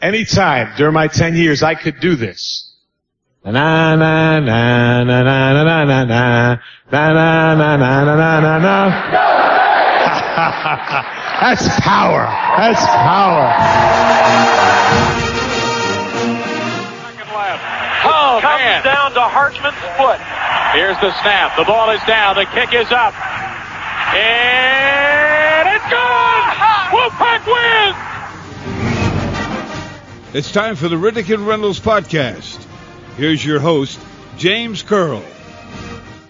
Anytime during my 10 years, I could do this. Na na na na na na na na na na na na na na na na That's power. That's power. Second left. Oh, comes man. down to Hartman's foot. Here's the snap. The ball is down. The kick is up. And it's gone! Wolfpack wins! It's time for the Riddick and Reynolds podcast. Here's your host, James Curl.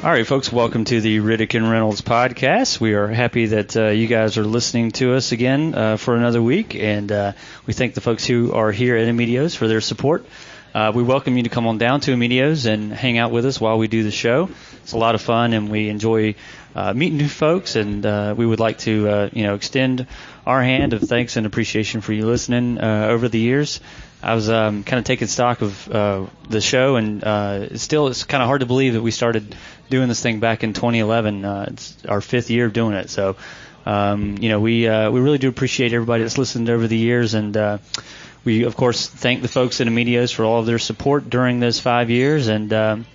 All right, folks, welcome to the Riddick and Reynolds podcast. We are happy that uh, you guys are listening to us again uh, for another week, and uh, we thank the folks who are here at Amedeo's for their support. Uh, we welcome you to come on down to Amedeo's and hang out with us while we do the show. It's a lot of fun, and we enjoy uh, meeting new folks, and uh, we would like to, you know, extend our hand of thanks and appreciation for you listening uh, over the years. I was um, kind of taking stock of uh, the show, and uh, still it's kind of hard to believe that we started doing this thing back in 2011. Uh, it's our fifth year of doing it, so um, you know we uh, we really do appreciate everybody that's listened over the years, and uh, we of course thank the folks at Amedeo's for all of their support during those five years, and um,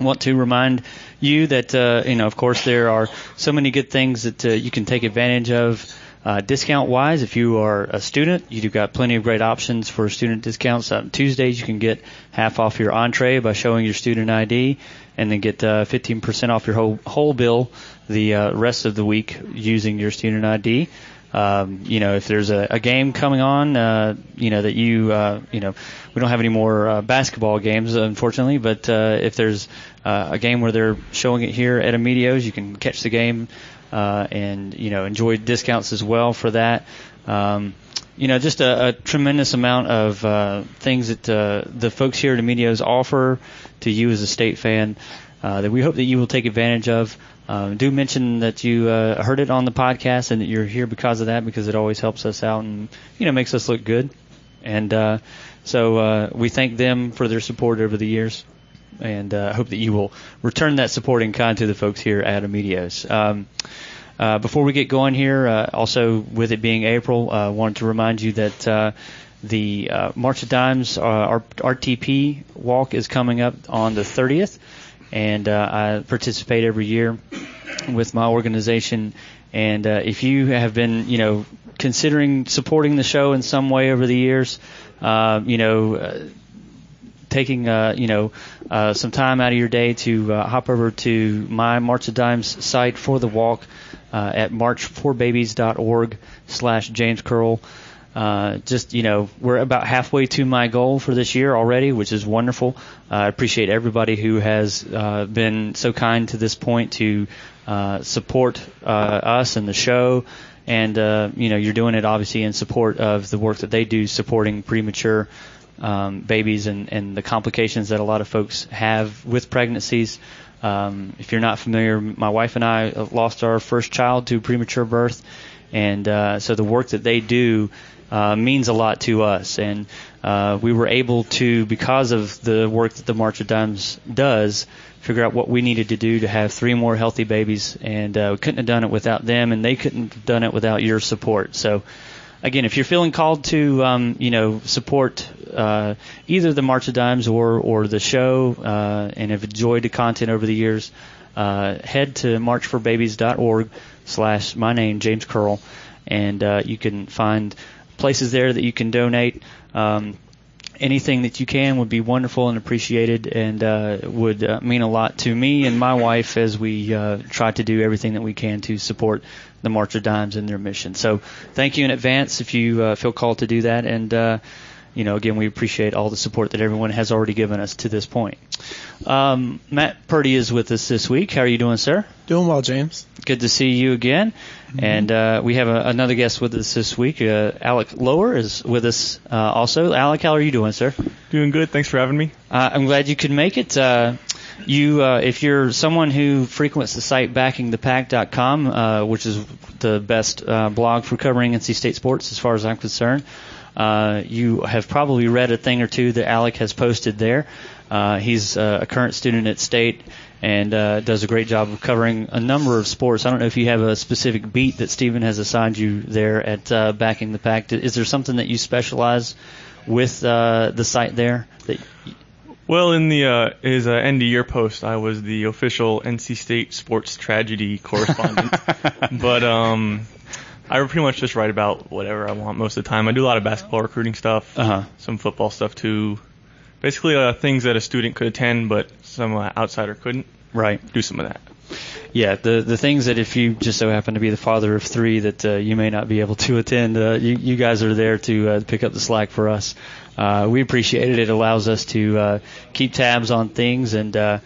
want to remind you that uh, you know of course there are so many good things that uh, you can take advantage of. Uh, discount wise, if you are a student, you've got plenty of great options for student discounts. On Tuesdays, you can get half off your entree by showing your student ID, and then get uh, 15% off your whole whole bill the uh, rest of the week using your student ID. Um, you know, if there's a, a game coming on, uh, you know that you, uh, you know, we don't have any more uh, basketball games, unfortunately. But uh, if there's uh, a game where they're showing it here at Amedeo's, you can catch the game uh, and you know enjoy discounts as well for that. Um, you know, just a, a tremendous amount of uh, things that uh, the folks here at Amedeo's offer to you as a state fan uh, that we hope that you will take advantage of. Um, do mention that you uh, heard it on the podcast and that you're here because of that, because it always helps us out and you know makes us look good. And uh, so uh, we thank them for their support over the years, and uh, hope that you will return that support in kind to the folks here at Amedeo's. Um, uh, before we get going here, uh, also with it being April, I uh, wanted to remind you that uh, the uh, March of Dimes uh, RTP walk is coming up on the 30th, and uh, I participate every year with my organization. And uh, if you have been, you know, considering supporting the show in some way over the years, uh, you know. Taking uh, you know uh, some time out of your day to uh, hop over to my March of Dimes site for the walk uh, at marchforbabies.org slash James Curl. Uh, just you know, we're about halfway to my goal for this year already, which is wonderful. Uh, I appreciate everybody who has uh, been so kind to this point to uh, support uh, us and the show, and uh, you know, you're doing it obviously in support of the work that they do, supporting premature um, babies and, and the complications that a lot of folks have with pregnancies. Um, if you're not familiar, my wife and I lost our first child to premature birth, and uh, so the work that they do uh, means a lot to us. And uh, we were able to, because of the work that the March of Dimes does, figure out what we needed to do to have three more healthy babies, and uh, we couldn't have done it without them, and they couldn't have done it without your support. So again, if you're feeling called to, um, you know, support uh, either the March of Dimes or or the show, uh, and have enjoyed the content over the years, uh, head to marchforbabies.org slash my name James Curl, and uh, you can find places there that you can donate. Um, anything that you can would be wonderful and appreciated and uh, would uh, mean a lot to me and my wife as we uh, try to do everything that we can to support the March of Dimes and their mission. So thank you in advance if you uh, feel called to do that. And uh, you know, again, we appreciate all the support that everyone has already given us to this point. Um, Matt Purdy is with us this week. How are you doing, sir? Doing well, James. Good to see you again. Mm-hmm. And uh, we have a, another guest with us this week. Uh, Alec Lower is with us uh, also. Alec, how are you doing, sir? Doing good. Thanks for having me. Uh, I'm glad you could make it. Uh, you, uh, if you're someone who frequents the site backingthepack.com, uh, which is the best uh, blog for covering NC State sports as far as I'm concerned, uh, you have probably read a thing or two that Alec has posted there. Uh, he's uh, a current student at State and uh, does a great job of covering a number of sports. I don't know if you have a specific beat that Stephen has assigned you there at uh, Backing the Pack. Is there something that you specialize with uh, the site there? That Well, in the uh, his uh, end of year post, I was the official NC State sports tragedy correspondent. but um, I pretty much just write about whatever I want most of the time. I do a lot of basketball recruiting stuff, Uh-huh. some football stuff too. Basically, uh, things that a student could attend, but some uh, outsider couldn't. right. Do some of that. Yeah, the the things that if you just so happen to be the father of three that uh, you may not be able to attend, uh, you you guys are there to uh, pick up the slack for us. Uh, we appreciate it. It allows us to uh, keep tabs on things, and uh,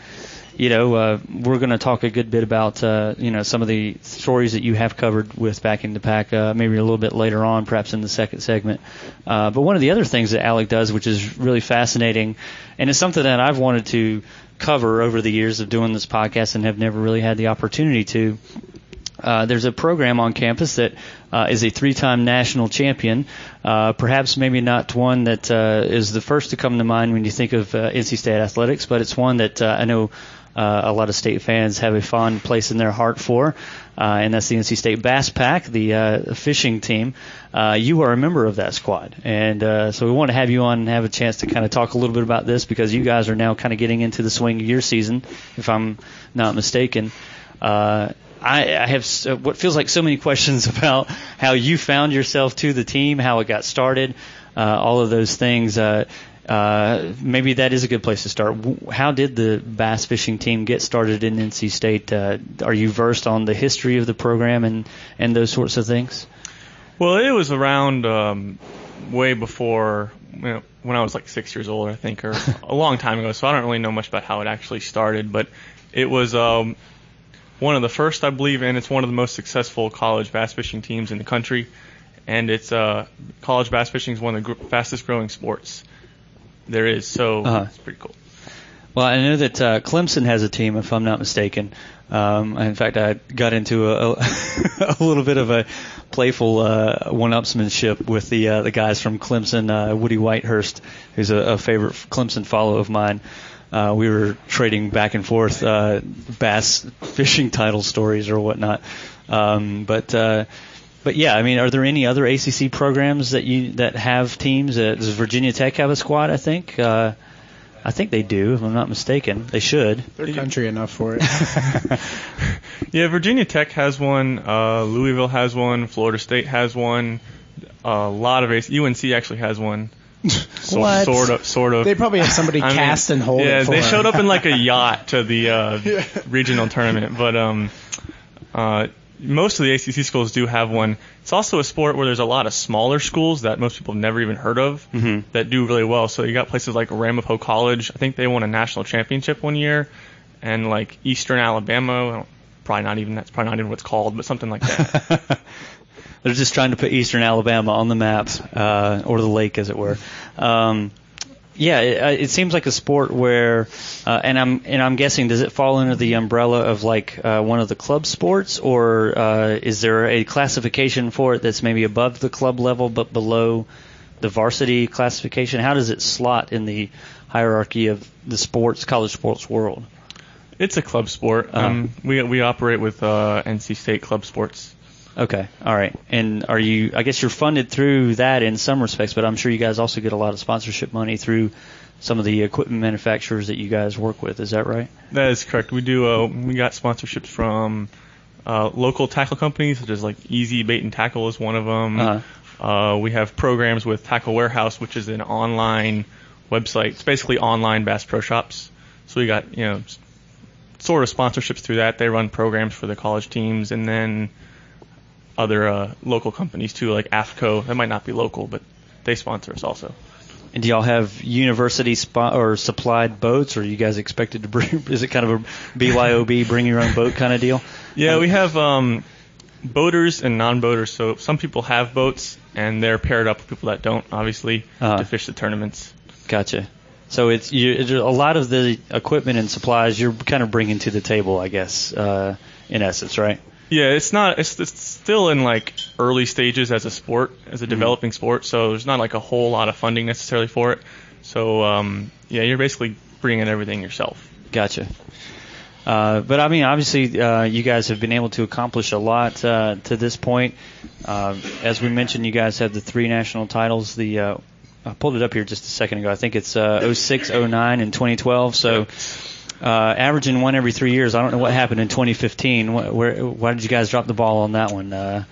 you know uh, we're going to talk a good bit about uh, you know some of the stories that you have covered with Backing the Pack, uh, maybe a little bit later on, perhaps in the second segment. Uh, but one of the other things that Alec does, which is really fascinating, and it's something that I've wanted to cover over the years of doing this podcast and have never really had the opportunity to. Uh, there's a program on campus that uh, is a three-time national champion. Uh, perhaps maybe not one that uh, is the first to come to mind when you think of uh, NC State athletics, but it's one that I know uh, a lot of state fans have a fond place in their heart for, uh, and that's the NC State BassPack, the uh, fishing team. Uh, you are a member of that squad, and uh, so we want to have you on and have a chance to kind of talk a little bit about this because you guys are now kind of getting into the swing of your season, if I'm not mistaken. Uh, I, I have what feels like so many questions about how you found yourself to the team, how it got started, uh, all of those things. Uh, uh, maybe that is a good place to start. How did the bass fishing team get started in NC State? Uh, are you versed on the history of the program and, and those sorts of things? Well, it was around um, way before you know, when I was like six years old, I think, or a long time ago. So I don't really know much about how it actually started, but it was um, one of the first, I believe, and it's one of the most successful college bass fishing teams in the country. And it's uh, college bass fishing is one of the gr- fastest growing sports there is. So Uh-huh. it's pretty cool. Well, I know that uh, Clemson has a team, if I'm not mistaken. Um, in fact, I got into a, a, little bit of a playful uh, one-upsmanship with the uh, the guys from Clemson. Uh, Woody Whitehurst, who's a, a favorite Clemson follow of mine. Uh, we were trading back and forth uh, bass fishing title stories or whatnot. Um, but uh, but yeah, I mean, are there any other ACC programs that you that have teams? Uh, does Virginia Tech have a squad? I think. Uh, I think they do, if I'm not mistaken. They should. They're country enough for it. Yeah, Virginia Tech has one. Uh, Louisville has one. Florida State has one. A lot of AC- UNC actually has one. So, What? Sort of, sort of. They probably have somebody I mean, cast and hold yeah, it for they them. showed up in like a yacht to the uh, regional tournament, but um, uh, most of the ACC schools do have one. It's also a sport where there's a lot of smaller schools that most people have never even heard of Mhm. that do really well. So you got places like Ramapo College. I think they won a national championship one year, and like Eastern Alabama. Probably not even that's probably not even what it's called, but something like that. They're just trying to put Eastern Alabama on the map, uh, or the lake, as it were. Um, yeah, it, uh, it seems like a sport where, uh, and I'm and I'm guessing, does it fall under the umbrella of like uh, one of the club sports, or uh, is there a classification for it that's maybe above the club level but below the varsity classification? How does it slot in the hierarchy of the sports, college sports world? It's a club sport. Uh-huh. Um, we we operate with uh, NC State club sports. Okay, all right. And are you? I guess you're funded through that in some respects, but I'm sure you guys also get a lot of sponsorship money through some of the equipment manufacturers that you guys work with. Is that right? That is correct. We do. Uh, we got sponsorships from uh, local tackle companies, such as like Easy Bait and Tackle is one of them. Uh-huh. Uh, we have programs with Tackle Warehouse, which is an online website. It's basically online Bass Pro Shops. So we got you know sort of sponsorships through that. They run programs for the college teams, and then other uh, local companies too, like AFTCO. That might not be local, but they sponsor us also. And do y'all have university spot or supplied boats, or are you guys expected to bring? Is it kind of a BYOB, bring your own boat kind of deal? Yeah, we have um, boaters and non-boaters. So some people have boats and they're paired up with people that don't, obviously, Uh-huh. to fish the tournaments. Gotcha. So it's you, a lot of the equipment and supplies you're kind of bringing to the table, I guess, uh, in essence, right? Yeah, it's not. It's, it's still in like early stages as a sport, as a Mm-hmm. developing sport. So there's not like a whole lot of funding necessarily for it. So um, yeah, you're basically bringing everything yourself. Gotcha. Uh, but I mean, obviously, uh, you guys have been able to accomplish a lot uh, to this point. Uh, as we mentioned, you guys have the three national titles. The uh, I pulled it up here just a second ago. I think it's uh, 06, 09, and 2012. So uh, averaging one every three years. I don't know what happened in 2015. Wh- Where, why did you guys drop the ball on that one? Uh,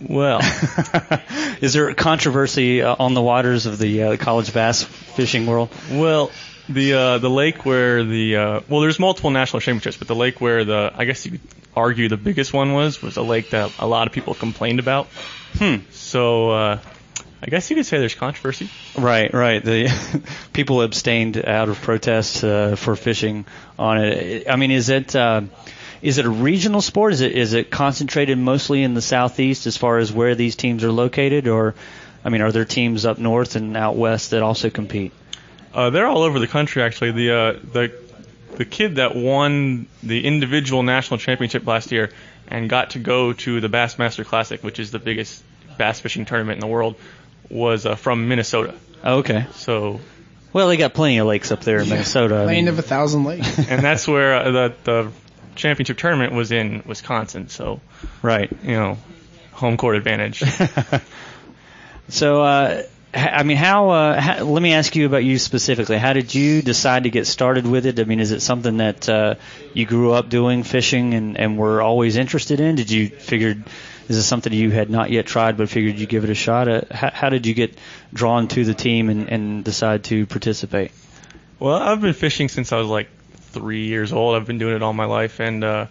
Well, is there controversy uh, on the waters of the uh, college bass fishing world? well, the uh, the lake where the uh, well, there's multiple national championships, but the lake where the I guess you could argue the biggest one was was a lake that a lot of people complained about. Hmm. So uh, I guess you could say there's controversy. Right, right. The people abstained out of protest uh, for fishing on it. I mean, is it uh, is it a regional sport? Is it is it concentrated mostly in the southeast as far as where these teams are located, or I mean, are there teams up north and out west that also compete? Uh, they're all over the country actually. The uh, the the kid that won the individual national championship last year and got to go to the Bassmaster Classic, which is the biggest bass fishing tournament in the world, was uh, from Minnesota. Oh, okay. So, Well, they got plenty of lakes up there in Minnesota. I Land mean, of a thousand lakes. and that's where uh, the the championship tournament was in Wisconsin. So, right. you know, home court advantage. So, uh, h- I mean, how, uh, how? Let me ask you about you specifically. How did you decide to get started with it? I mean, is it something that uh, you grew up doing, fishing, and and were always interested in? Did you Is this something you had not yet tried, but figured you'd give it a shot? Uh, how, how did you get drawn to the team and, and decide to participate? Well, I've been fishing since I was like three years old. I've been doing it all my life, and uh,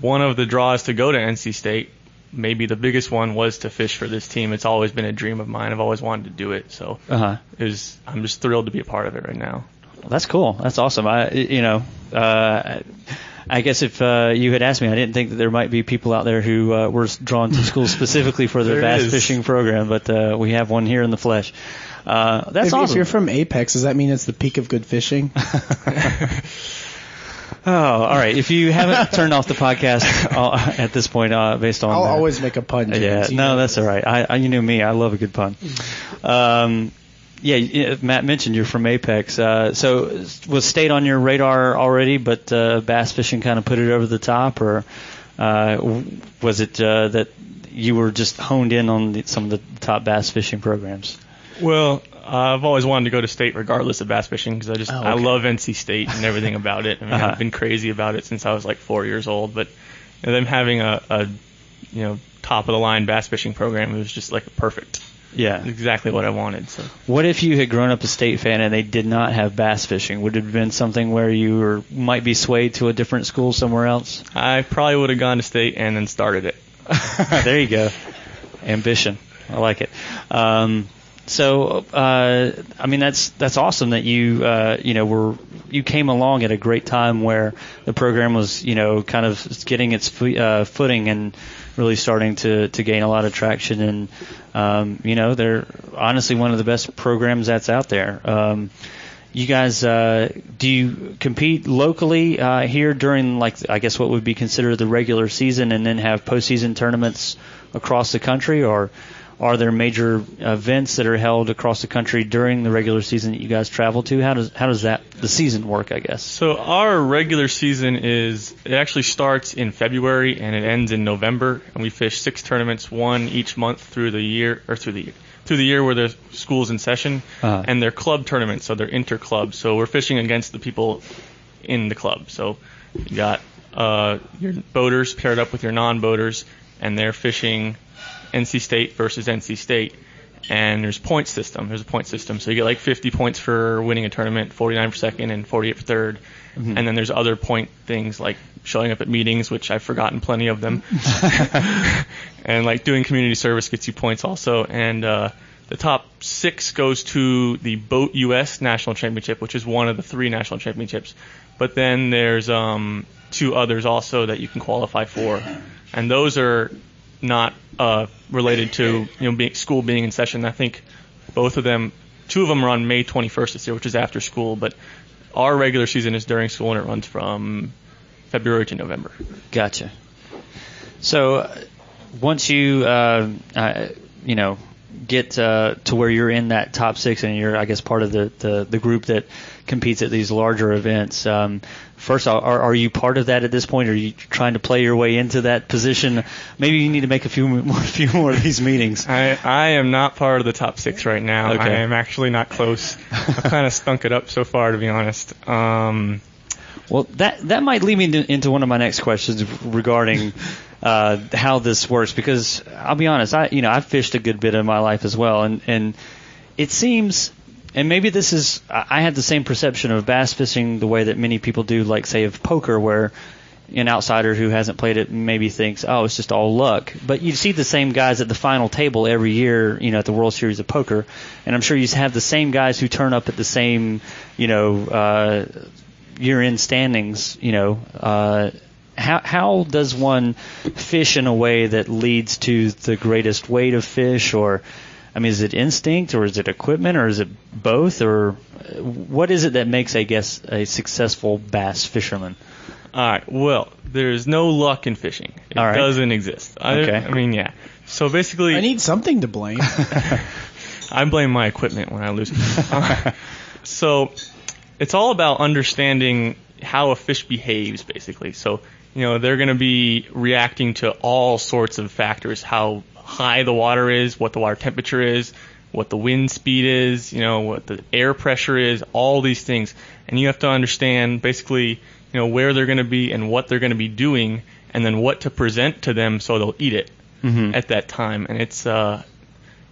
one of the draws to go to NC State, maybe the biggest one, was to fish for this team. It's always been a dream of mine. I've always wanted to do it, so Uh huh. it was, I'm just thrilled to be a part of it right now. That's cool. That's awesome. I, you know, uh, I guess if uh, you had asked me, I didn't think that there might be people out there who uh, were drawn to school specifically for their bass is. fishing program, but uh, we have one here in the flesh. Uh, that's if, awesome. if you're from Apex, does that mean it's the peak of good fishing? oh, all right. If you haven't turned off the podcast uh, at this point, uh, based on I'll that- always make a pun. James. yeah, no, that's all right. I, I, you knew me, I love a good pun. Um, yeah, yeah, Matt mentioned you're from Apex. Uh, so was state on your radar already, but uh, bass fishing kind of put it over the top, or uh, was it uh, that you were just honed in on the, some of the top bass fishing programs? Well, I've always wanted to go to state regardless of bass fishing because I just Oh, I love NC State and everything about it. I mean, Uh-huh. I've been crazy about it since I was like four years old. But them having a, a you know top of the line bass fishing program it was just like perfect. Yeah. exactly what I wanted. So What if you had grown up a state fan and they did not have bass fishing? Would it have been something where you were, might be swayed to a different school somewhere else? I probably would have gone to state and then started it. there you go. Ambition. I like it. Um, so, uh, I mean, that's that's awesome that you uh, you know were you came along at a great time where the program was you know kind of getting its uh, footing and really starting to to gain a lot of traction and um, you know they're honestly one of the best programs that's out there. Um, you guys, uh, do you compete locally uh, here during, like, I guess what would be considered the regular season, and then have postseason tournaments across the country, or are there major events that are held across the country during the regular season that you guys travel to? How does how does that the season work? I guess. So our regular season is it actually starts in February and it ends in November, and we fish six tournaments, one each month through the year or through the year. Through the year where the school's in session, Uh-huh. and they're club tournaments, so they're inter club. So we're fishing against the people in the club. So you got uh, your boaters paired up with your non-boaters, and they're fishing NC State versus NC State. And there's point system. There's a point system. So you get like 50 points for winning a tournament, 49 for second, and 48 for 3rd Mm-hmm. And then there's other point things like showing up at meetings, which I've forgotten plenty of them. and like doing community service gets you points also. And uh, the top six goes to the Boat US National Championship, which is one of the three national championships. But then there's um, two others also that you can qualify for, and those are not uh, related to you know being, school being in session. I think both of them, two of them are on May 21st this year, which is after school, but our regular season is during school and it runs from February to November. Gotcha. So uh, once you uh, uh, you know get uh, to where you're in that top six and you're I guess part of the the, the group that competes at these larger events. Um, first, are, are you part of that at this point? Or are you trying to play your way into that position? Maybe you need to make a few more, a few more of these meetings. I, I am not part of the top six right now. Okay. I am actually not close. I've kind of stunk it up so far, to be honest. Um, Well, that that might lead me into, into one of my next questions regarding uh, how this works. Because I'll be honest, I you know I've fished a good bit in my life as well, and and it seems, and maybe this is I had the same perception of bass fishing the way that many people do, like say of poker, where an outsider who hasn't played it maybe thinks, oh, it's just all luck. But you see the same guys at the final table every year, you know, at the World Series of Poker, and I'm sure you have the same guys who turn up at the same, you know, uh, year-end standings. You know, uh, how how does one fish in a way that leads to the greatest weight of fish, or I mean, is it instinct, or is it equipment, or is it both, or what is it that makes, I guess, a successful bass fisherman? all right. Well, there's no luck in fishing. It All right. doesn't exist. I, Okay. I mean, yeah. So basically, I need something to blame. I blame my equipment when I lose. Uh, so it's all about understanding how a fish behaves, basically. So you know they're going to be reacting to all sorts of factors: how high the water is, what the water temperature is, what the wind speed is, you know what the air pressure is, all these things, and you have to understand basically you know where they're going to be and what they're going to be doing, and then what to present to them so they'll eat it Mm-hmm. at that time. And it's uh,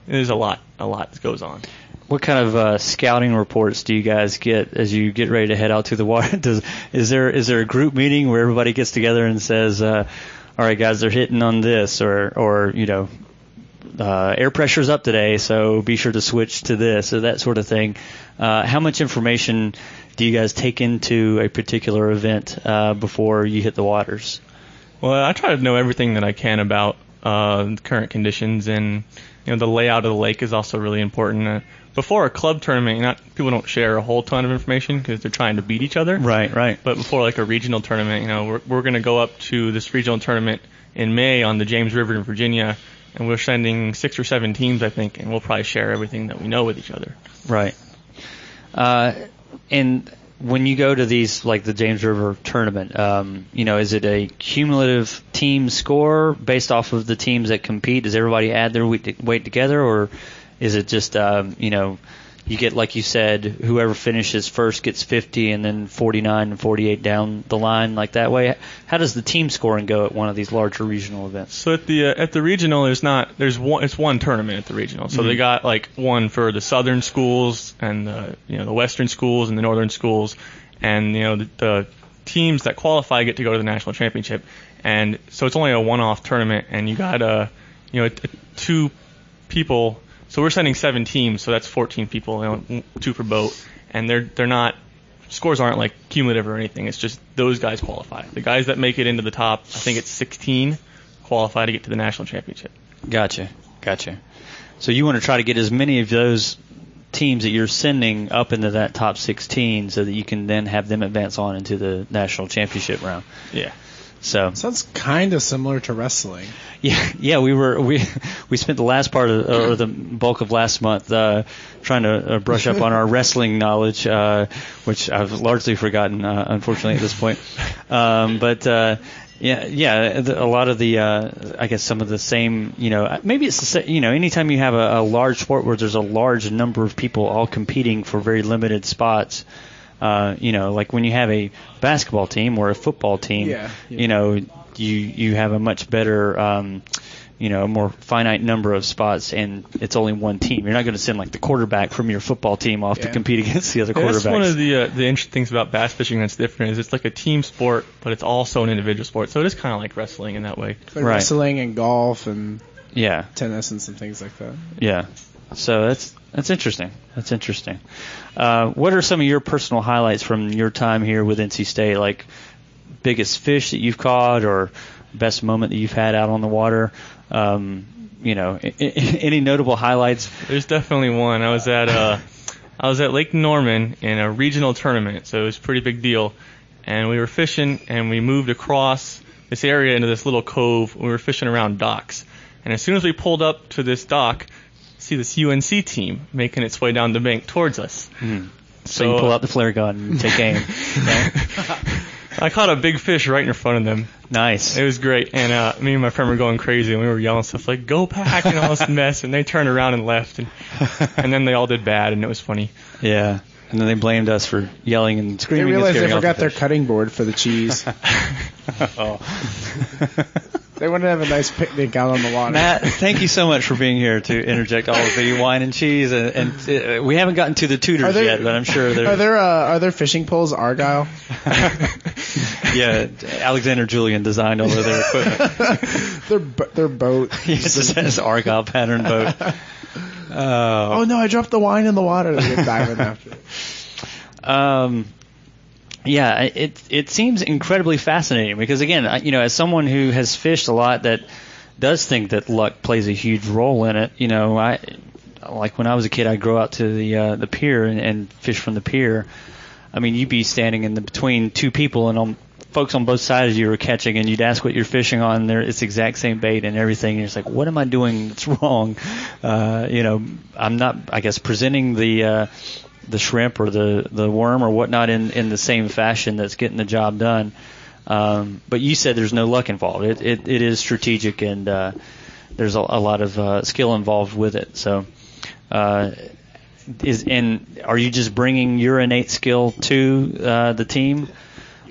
there's a lot, a lot that goes on. What kind of uh, scouting reports do you guys get as you get ready to head out to the water? Does is there is there a group meeting where everybody gets together and says, uh, "All right, guys, they're hitting on this," or or you know, uh, air pressure's up today, so be sure to switch to this or that sort of thing. Uh, how much information do you guys take into a particular event uh, before you hit the waters? Well, I try to know everything that I can about uh, current conditions, and you know the layout of the lake is also really important. Uh, before a club tournament, not people don't share a whole ton of information because they're trying to beat each other. Right, right. But before like a regional tournament, you know, we're we're going to go up to this regional tournament in May on the James River in Virginia, and we're sending six or seven teams, I think, and we'll probably share everything that we know with each other. Right. Uh, and when you go to these, like the James River tournament, um, you know, is it a cumulative team score based off of the teams that compete? Does everybody add their weight together, or is it just, um, you know, you get like you said, whoever finishes first gets 50, and then 49 and 48 down the line, like that way? How does the team scoring go at one of these larger regional events? So at the uh, at the regional, there's not there's one it's one tournament at the regional. So they got like one for the southern schools and the you know the western schools and the northern schools, and you know the, the teams that qualify get to go to the national championship. And so it's only a one-off tournament, and you got uh you know t- two people. So we're sending seven teams, so that's 14 people, you know, two per boat, and they're they're not scores aren't like cumulative or anything. It's just those guys qualify. The guys that make it into the top, I think it's 16, qualify to get to the national championship. Gotcha, gotcha. So you want to try to get as many of those teams that you're sending up into that top 16 so that you can then have them advance on into the national championship round. Yeah. So Sounds kind of similar to wrestling. yeah, yeah, we were we we spent the last part of or the bulk of last month uh, trying to uh, brush up on our wrestling knowledge, uh, which I've largely forgotten, uh, unfortunately at this point. Um, but uh, yeah, yeah, a lot of the uh, I guess some of the same, you know, maybe it's the you know, anytime you have a, a large sport where there's a large number of people all competing for very limited spots. Uh, you know, like when you have a basketball team or a football team, Yeah, yeah. you know, you you have a much better, um, you know, a more finite number of spots, and it's only one team. You're not going to send like the quarterback from your football team off to compete against the other Yeah, That's one of the uh, the interesting things about bass fishing that's different is it's like a team sport, but it's also an individual sport. So it is kind of like wrestling in that way. Like Right. wrestling and golf and yeah, tennis and some things like that. yeah. So that's that's interesting. That's interesting. Uh, what are some of your personal highlights from your time here with NC State? Like biggest fish that you've caught, or best moment that you've had out on the water? Um, you know, i- i- any notable highlights? There's definitely one. I was at uh, I was at Lake Norman in a regional tournament, so it was a pretty big deal. And we were fishing, and we moved across this area into this little cove. We were fishing around docks, and as soon as we pulled up to this dock, see this UNC team making its way down the bank towards us. So, you pull out the flare gun and take aim. I caught a big fish right in front of them. nice. It was great, and uh, me and my friend were going crazy, and we were yelling stuff like "Go pack!" and all this mess, and they turned around and left, and and then they all did bad, and it was funny. Yeah. And then they blamed us for yelling and They screaming. and realized they forgot the their cutting board for the cheese. Oh. They want to have a nice picnic out on the water. Matt, thank you so much for being here to interject all of the wine and cheese. And, and uh, we haven't gotten to the tutors Are there- yet, but I'm sure they're. There uh, are there fishing poles Argyle? yeah, Alexander Julian designed all of their equipment. Their their boat. He just has Argyle pattern boat. Oh no! I dropped the wine in the water. They get diving after. it. Um, yeah, it it seems incredibly fascinating because again, you know, as someone who has fished a lot, that does think that luck plays a huge role in it. You know, I like when I was a kid, I'd go out to the uh, the pier and, and fish from the pier. I mean, you'd be standing in the between two people, and on folks on both sides of you were catching, and you'd ask what you're fishing on. There, it's the exact same bait and everything. And just like, what am I doing that's wrong? Uh, you know, I'm not, I guess, presenting the uh, the shrimp or the the worm or whatnot in in the same fashion that's getting the job done. Um, but you said there's no luck involved. It it, it is strategic and uh, there's a, a lot of uh, skill involved with it. So. Uh, is and are you just bringing your innate skill to uh, the team?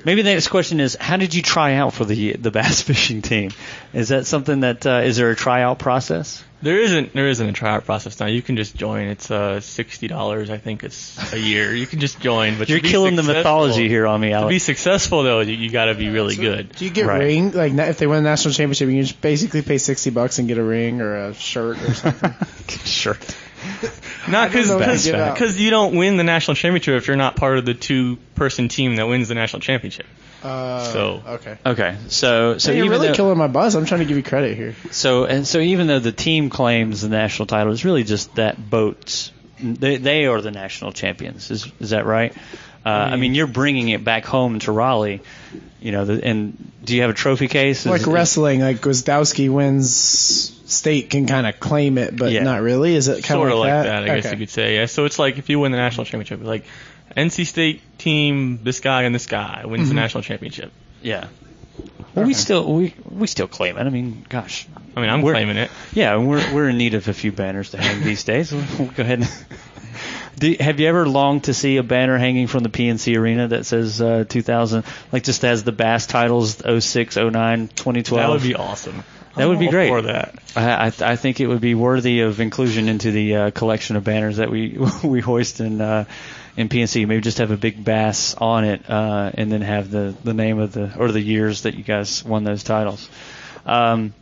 Maybe the next question is, how did you try out for the the bass fishing team? Is that something that uh, is there a tryout process? There isn't there isn't a tryout process now. You can just join. It's uh sixty dollars, I think it's a year. You can just join, but You're killing the mythology here on me, Alex. To be successful though, you, you got to be really good. Do you get Right. ring? Like if they win the national championship, you can just basically pay sixty bucks and get a ring or a shirt or something. sure. Not don't know if because you because you don't win the national championship if you're not part of the two person team that wins the national championship. Uh, So- okay. Okay, so so Hey, you're really though, killing my buzz. I'm trying to give you credit here. so and so even though the team claims the national title, it's really just that boats. They they are the national champions. Is is that right? Uh, I mean, you're bringing it back home to Raleigh. You know, the, and do you have a trophy case? Is- Like wrestling, like Gwiazdowski wins state can kind of claim it, but Yeah. not really. Is it kind of Sort of of like, like that, I guess you could say. Yeah. So it's like if you win the national championship, like NC State team, this guy and this guy wins Mm-hmm. the national championship. Yeah. Well, we still we we still claim it. I mean, gosh. I mean, I'm We're- claiming it. Yeah, we're we're in need of a few banners to hang these days. We'll, we'll go ahead. And Do, have you ever longed to see a banner hanging from the PNC Arena that says uh, 2000, like just as the Bass titles 06, 09, 2012? That would be awesome. That would be I'm all great. For that. I, I, I think it would be worthy of inclusion into the uh, collection of banners that we we hoist in uh, in PNC. Maybe just have a big bass on it, uh, and then have the, the name of the or the years that you guys won those titles. Um,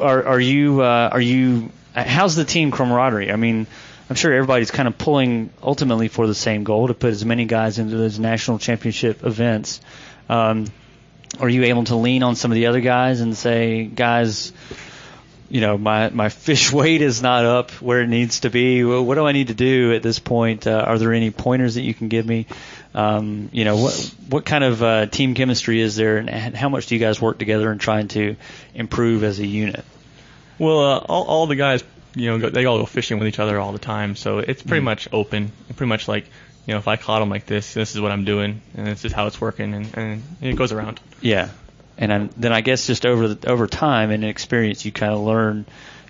are are you uh, are you? How's the team camaraderie? I mean, I'm sure everybody's kind of pulling ultimately for the same goal to put as many guys into those national championship events. Um, are you able to lean on some of the other guys and say, guys, you know, my my fish weight is not up where it needs to be. What do I need to do at this point? Uh, are there any pointers that you can give me? Um, you know, what what kind of uh, team chemistry is there, and how much do you guys work together in trying to improve as a unit? Well, uh, all, all the guys, you know, go, they all go fishing with each other all the time, so it's pretty much open. Pretty much like, you know, if I caught them like this, this is what I'm doing, and this is how it's working, and, and it goes around. Yeah, and i then I guess just over the, over time and experience, you kind of learn,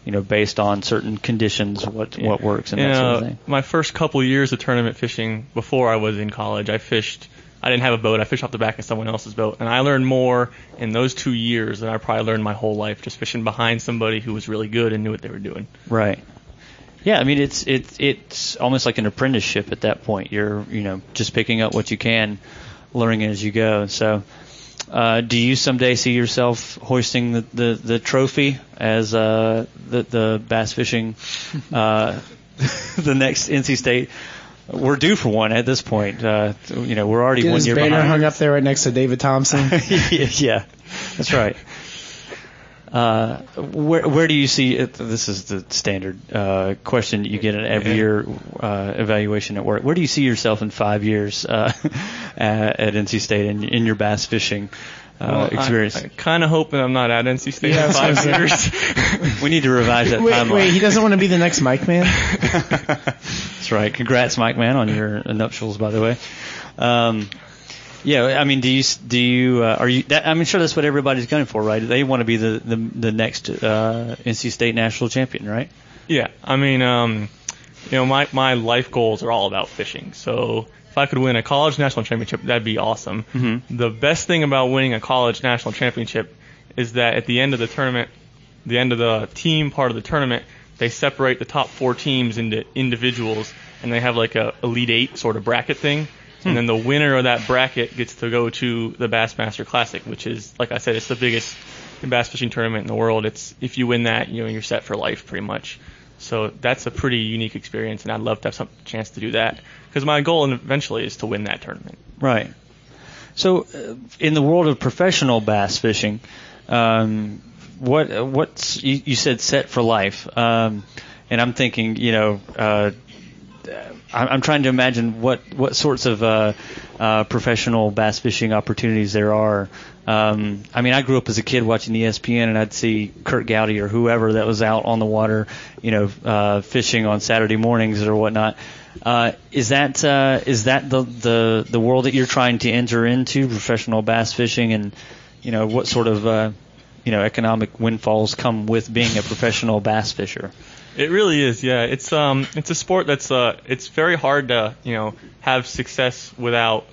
you know, based on certain conditions, what what works and And, that sort of thing. my first couple years of tournament fishing before I was in college, I fished. I didn't have a boat. I fished off the back of someone else's boat, and I learned more in those two years than I probably learned my whole life just fishing behind somebody who was really good and knew what they were doing. Right. Yeah, I mean it's it's it's almost like an apprenticeship at that point. You're you know just picking up what you can, learning as you go. So, uh, do you someday see yourself hoisting the, the, the trophy as uh, the, the bass fishing, uh, the next NC State? We're due for one at this point. Uh, you know, we're already Get one year banner behind. hung up there right next to David Thompson. yeah, that's right. Uh, where where do you see it? This is the standard uh, question you get in every year uh, evaluation at work. Where do you see yourself in five years uh, at, at NC State in, in your bass fishing uh, Well, I- experience? I, kind of hoping I'm not at NC State Yeah, in five years. we need to revise that wait, timeline. wait, he doesn't want to be the next Mike Man. That's right. Congrats, Mike Man, on your nuptials, by the way. Um, yeah, I mean, do you do you uh, are you? That, I'm sure that's what everybody's gunning for, right? They want to be the the, the next uh, NC State national champion, right? Yeah, I mean, um, you know, my my life goals are all about fishing. So if I could win a college national championship, that'd be awesome. Mhm. The best thing about winning a college national championship is that at the end of the tournament, the end of the team part of the tournament, they separate the top four teams into individuals, and they have like a elite eight sort of bracket thing. And then the winner of that bracket gets to go to the Bassmaster Classic, which is, like I said, it's the biggest bass fishing tournament in the world. It's if you win that, you know, you're set for life pretty much. So that's a pretty unique experience, and I'd love to have some chance to do that because my goal eventually is to win that tournament. Right. So, uh, in the world of professional bass fishing, um, what what's you, you said set for life, um, and I'm thinking, you know, uh, I'm trying to imagine what what sorts of uh, uh, professional bass fishing opportunities there are. Um, I mean, I grew up as a kid watching ESPN, and I'd see Kurt Gowdy or whoever that was out on the water, you know, uh, fishing on Saturday mornings or whatnot. Uh, is that uh, is that the, the the world that you're trying to enter into, professional bass fishing, and you know what sort of uh, you know economic windfalls come with being a professional bass fisher? It really is, yeah. It's um, it's a sport that's uh, it's very hard to you know have success without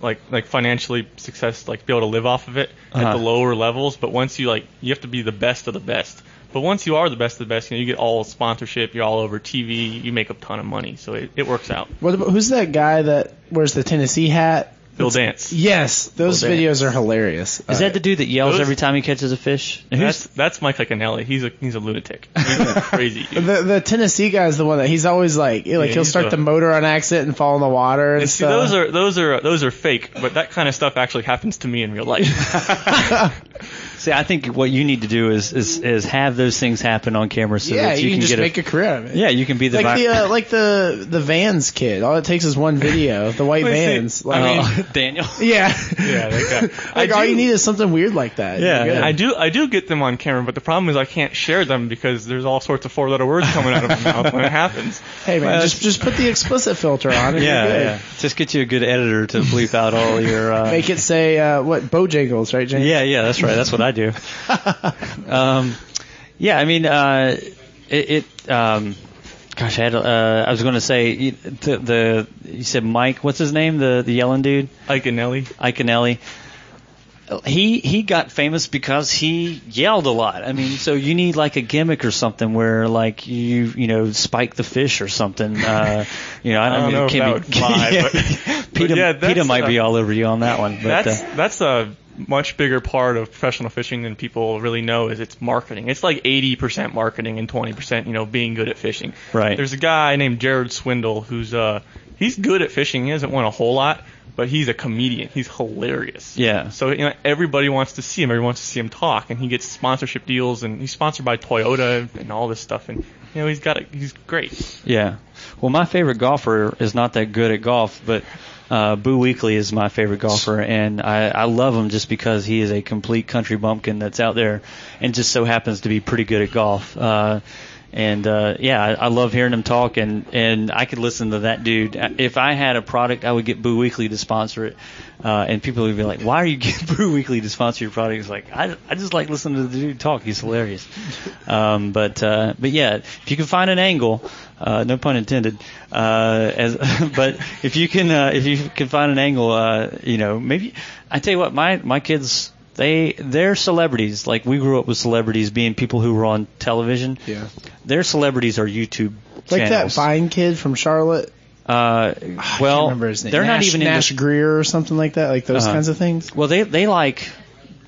like like financially success, like be able to live off of it Uh-huh. at the lower levels. But once you like, you have to be the best of the best. But once you are the best of the best, you know, you get all sponsorship, you're all over TV, you make a ton of money, so it, it works out. What about, who's that guy that wears the Tennessee hat? Bill Dance. Yes, those Bill videos are hilarious. Is that the dude that yells those- every time he catches a fish? And That's who's- that's Mike Iaconelli. He's a he's a lunatic. He's crazy. The the Tennessee is the one that he's always like like he'll he's start a- the motor on accident and fall in the water and, And see, stuff. those are those are those are fake, but that kind of stuff actually happens to me in real life. See, I think what you need to do is is, is have those things happen on camera so yeah, that you, you, can, just get make a, a career out of it. yeah, you can be the like vi- the uh, like the the Vans kid. All it takes is one video. The white Wait, see, Vans. Like, Oh, Daniel. yeah, yeah, that guy. like I all do- you need is something weird like that. Yeah, I do I do get them on camera, but the problem is I can't share them because there's all sorts of four letter words coming out of my mouth when it happens. Hey man, Well, just just put the explicit filter on. And Yeah, you're good. yeah. Just get you a good editor to bleep out all your. Uh, Make it say uh, what Bojangles, right, James? Yeah, yeah, that's right. That's what I do. um, yeah, I mean, uh, it. it um, gosh, I had. Uh, I was going to say the, the. You said Mike. What's his name? The the yelling dude, Iaconelli. Iconelli. He he got famous because he yelled a lot. I mean, so you need like a gimmick or something where like you you know spike the fish or something. Uh, you know, I, I don't mean, know it if that be, would fly, yeah. but- Peter, but yeah, Peter might uh, be all over you on that one. But, That's uh, that's a much bigger part of professional fishing than people really know is it's marketing. It's like 80% marketing and 20% you know being good at fishing. Right. There's a guy named Gerald Swindle who's uh he's good at fishing. He hasn't won a whole lot, but he's a comedian. He's hilarious. Yeah. So you know everybody wants to see him. Everyone wants to see him talk, and he gets sponsorship deals, and he's sponsored by Toyota and all this stuff. And you know he's got a, he's great. Yeah. Well, my favorite golfer is not that good at golf, but uh, Boo Weekley is my favorite golfer, and I, I love him just because he is a complete country bumpkin that's out there, and just so happens to be pretty good at golf. Uh, and uh, yeah, I, I love hearing him talk, and and I could listen to that dude. If I had a product, I would get Boo Weekley to sponsor it, uh, and people would be like, "Why are you getting Boo Weekley to sponsor your product?" It's like I, I just like listening to the dude talk. He's hilarious. Um, but uh, but yeah, if you can find an angle, uh, no pun intended. Uh, as but if you can uh, if you can find an angle, uh, you know maybe I tell you what, my my kids they they're celebrities. Like we grew up with celebrities being people who were on television. Yeah. Their celebrities are YouTube Like that channels. Vine kid from Charlotte. Uh, I well, remember his name. they're not even Nash into, Grier or something like that, like those Uh-huh. kinds of things. Well, they they like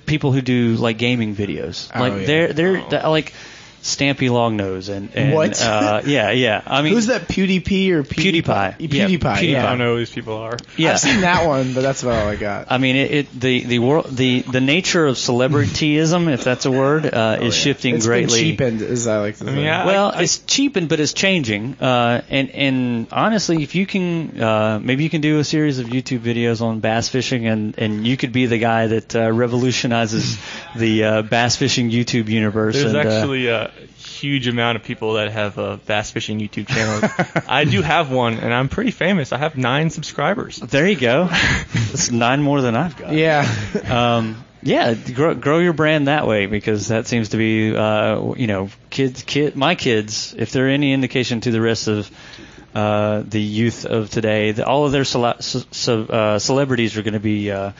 people who do like gaming videos. Oh, like yeah. they're they're they're like Stampy Longnose and, and What? Uh, yeah, yeah. I mean, Who's that? PewDiePie or PewDiePie. PewDiePie? Yeah, PewDiePie. PewDiePie. Yeah. I don't know who these people are. Yeah. I've seen that one, but that's about all I got. I mean, it, it the the world the the nature of celebrityism, if that's a word, uh, is shifting Oh, It's greatly. been cheapened, as I like to say. mean, I- Well, it's cheapened, but it's changing. Uh, and and honestly, if you can, uh, maybe you can do a series of YouTube videos on bass fishing, and and you could be the guy that uh, revolutionizes the uh, bass fishing YouTube universe. There's and, uh, actually a huge amount of people that have a bass fishing YouTube channel. I do have one, and I'm pretty famous. I have nine subscribers. there you go. That's nine more than I've got. yeah. um, yeah, grow, grow your brand that way because that seems to be, uh, you know, kids, kid, my kids. If they're any indication to the rest of uh, the youth of today, the, all of their cele- ce- ce- uh, celebrities are going to be, uh,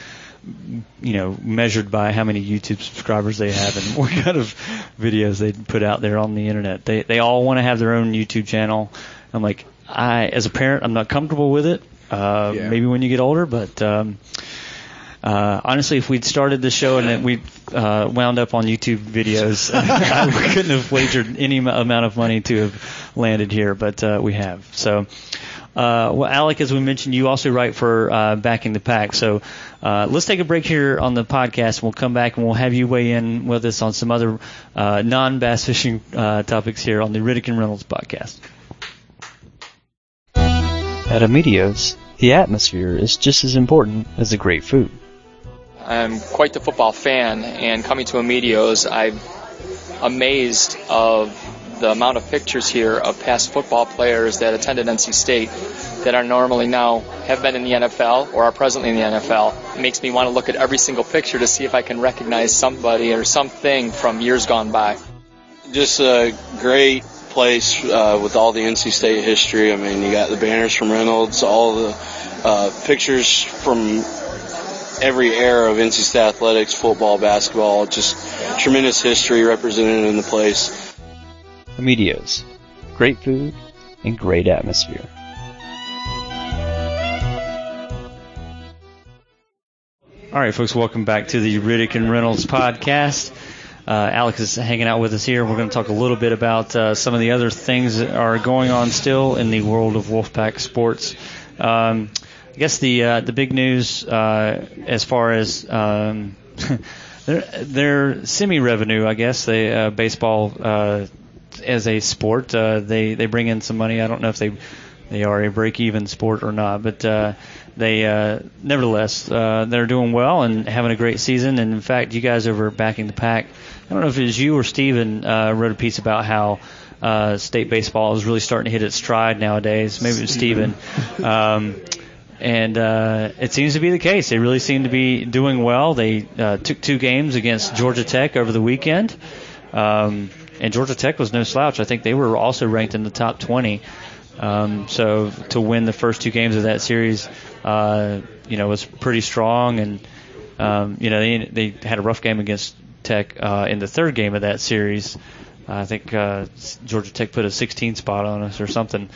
you know, measured by how many YouTube subscribers they have and what kind of videos they put out there on the internet. They they all want to have their own YouTube channel. I'm like, I as a parent, I'm not comfortable with it. Uh, Yeah. Maybe when you get older, but. Um, uh, honestly, if we'd started the show and then we uh, wound up on YouTube videos, I couldn't have wagered any amount of money to have landed here, but uh, we have. So, uh, well, Alec, as we mentioned, you also write for uh, Backing the Pack. So, uh, let's take a break here on the podcast, and we'll come back and we'll have you weigh in with us on some other uh, non-bass fishing uh, topics here on the Riddick and Reynolds podcast. At Amedeo's, the atmosphere is just as important as the great food. I'm quite the football fan, and coming to Amedeo's, I'm amazed of the amount of pictures here of past football players that attended NC State that are normally now have been in the NFL or are presently in the NFL. Makes me want to look at every single picture to see if I can recognize somebody or something from years gone by. Just a great place uh, with all the NC State history. I mean, you got the banners from Reynolds, all the uh, pictures from every era of NC State athletics, football, basketball. Just tremendous history represented in the place. Great food and great atmosphere. All right, folks, welcome back to the Riddick and Reynolds podcast. Uh, Alec is hanging out with us here. We're going to talk a little bit about uh, some of the other things that are going on still in the world of Wolfpack sports. Um, I guess the uh, the big news uh, as far as um, their their semi revenue, I guess, the uh, baseball as a sport, uh, they they bring in some money. I don't know if they they are a break even sport or not, but uh, they uh, nevertheless uh, they're doing well and having a great season. And in fact, you guys over backing the pack, I don't know if it was you or Steven uh, wrote a piece about how. Uh, state baseball is really starting to hit its stride nowadays. Maybe it was Steven. Um, and uh, it seems to be the case. They really seem to be doing well. They uh, took two games against Georgia Tech over the weekend, um, and Georgia Tech was no slouch. I think they were also ranked in the top 20. Um, so to win the first two games of that series, uh, you know, was pretty strong. And um, you know, they they had a rough game against Tech uh, in the third game of that series. I think uh, Georgia Tech put a 16 spot on us or something,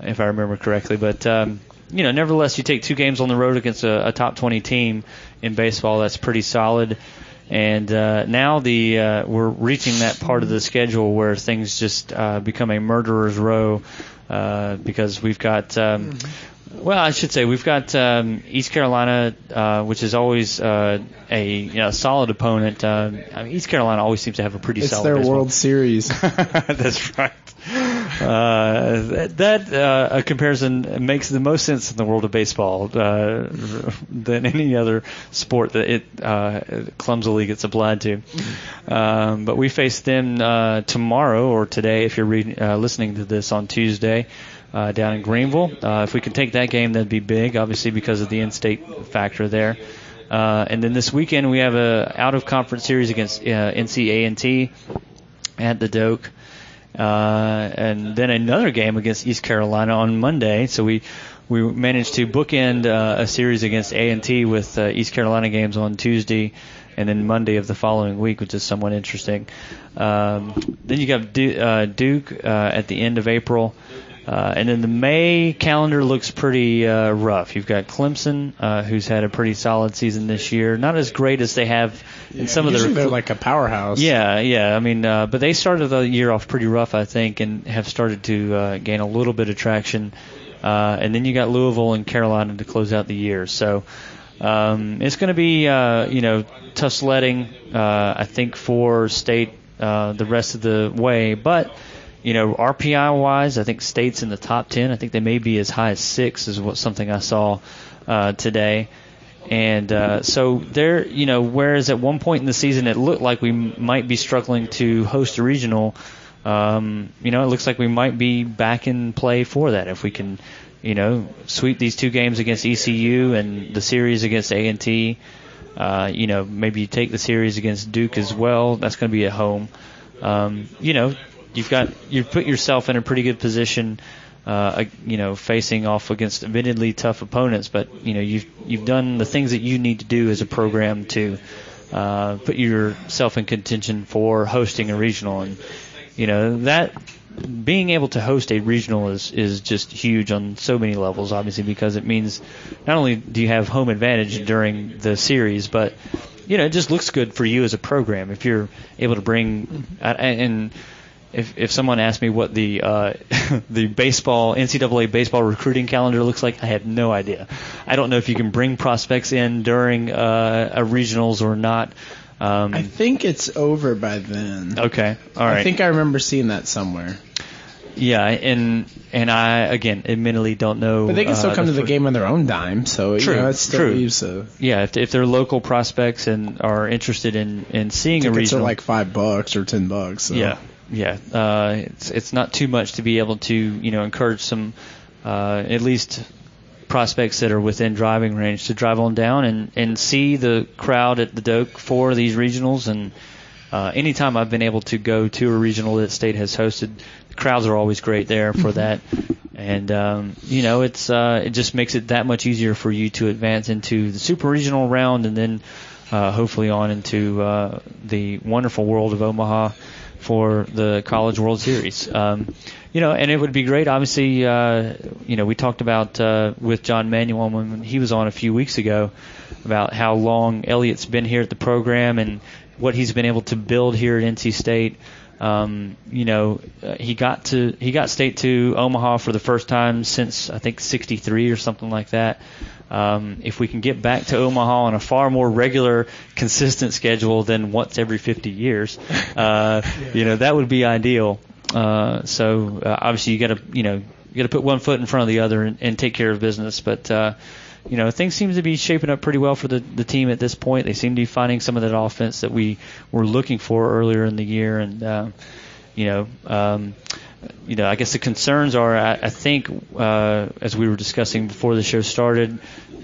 if I remember correctly. But um, you know, nevertheless, you take two games on the road against a, a top 20 team in baseball. That's pretty solid. And uh, now the uh, we're reaching that part of the schedule where things just uh, become a murderer's row uh, because we've got. Um, well, I should say we've got um, East Carolina, uh, which is always uh, a you know, solid opponent. Uh, I mean, East Carolina always seems to have a pretty It's solid. their baseball. World Series. That's right. Uh, that uh, a comparison makes the most sense in the world of baseball uh, than any other sport that it uh, clumsily gets applied to. Um, but we face them uh, tomorrow or today, if you're reading, uh, listening to this on Tuesday. Uh, down in Greenville. Uh, if we can take that game, that'd be big, obviously because of the in-state factor there. Uh, and then this weekend we have a out-of-conference series against uh, NC A&T at the Doak, uh, and then another game against East Carolina on Monday. So we we managed to bookend uh, a series against A&T with uh, East Carolina games on Tuesday, and then Monday of the following week, which is somewhat interesting. Um, then you got Du- uh, Duke uh, at the end of April. And then the May calendar looks pretty rough. You've got Clemson, who's had a pretty solid season this year. Not as great as they have in some of their. they're like a powerhouse. Yeah, yeah. I mean, uh, but they started the year off pretty rough, I think, and have started to uh, gain a little bit of traction. Uh, and then you got Louisville and Carolina to close out the year. So um, it's going to be, uh, you know, tough sledding, uh, I think, for State uh, the rest of the way. But you know, RPI wise, I think State's in the top ten. I think they may be as high as six, is what something I saw uh, today. And uh, so there, you know, whereas at one point in the season it looked like we might be struggling to host a regional, um, you know, it looks like we might be back in play for that if we can, you know, sweep these two games against ECU and the series against A and T. Uh, you know, maybe you take the series against Duke as well. That's going to be at home. Um, you know, you've got you've put yourself in a pretty good position. Uh, you know, facing off against admittedly tough opponents, but you know you've you've done the things that you need to do as a program to uh, put yourself in contention for hosting a regional, and you know that being able to host a regional is is just huge on so many levels. Obviously, because it means not only do you have home advantage during the series, but you know it just looks good for you as a program if you're able to bring and if if someone asked me what the uh, the baseball NCAA baseball recruiting calendar looks like, I have no idea. I don't know if you can bring prospects in during uh, a regionals or not. Um, I think it's over by then. Okay, all right. I think I remember seeing that somewhere. Yeah, and and I again, admittedly, don't know. But they can still uh, come to the game on their own dime, so True, you know, it still true. leaves a Yeah, if, if they're local prospects and are interested in in seeing a tickets are like five bucks or ten bucks. So. Yeah, yeah. Uh, it's it's not too much to be able to you know encourage some uh, at least prospects that are within driving range to drive on down and and see the crowd at the Doak for these regionals and. Uh, anytime I've been able to go to a regional that state has hosted, the crowds are always great there for that, and um, you know it's uh, it just makes it that much easier for you to advance into the super regional round and then uh, hopefully on into uh, the wonderful world of Omaha for the College World Series. Um, you know, and it would be great. Obviously, uh, you know, we talked about uh, with John Manuel when he was on a few weeks ago about how long Elliot's been here at the program and what he's been able to build here at NC State. Um, you know, uh, he got to he got state to Omaha for the first time since I think '63 or something like that. Um, if we can get back to Omaha on a far more regular, consistent schedule than once every 50 years, uh, you know, that would be ideal. Uh, so uh, obviously you got to you know you got to put one foot in front of the other and, and take care of business, but. You know, things seem to be shaping up pretty well for the, the team at this point. They seem to be finding some of that offense that we were looking for earlier in the year, and uh, you know, um, you know, I guess the concerns are, I, I think, uh, as we were discussing before the show started,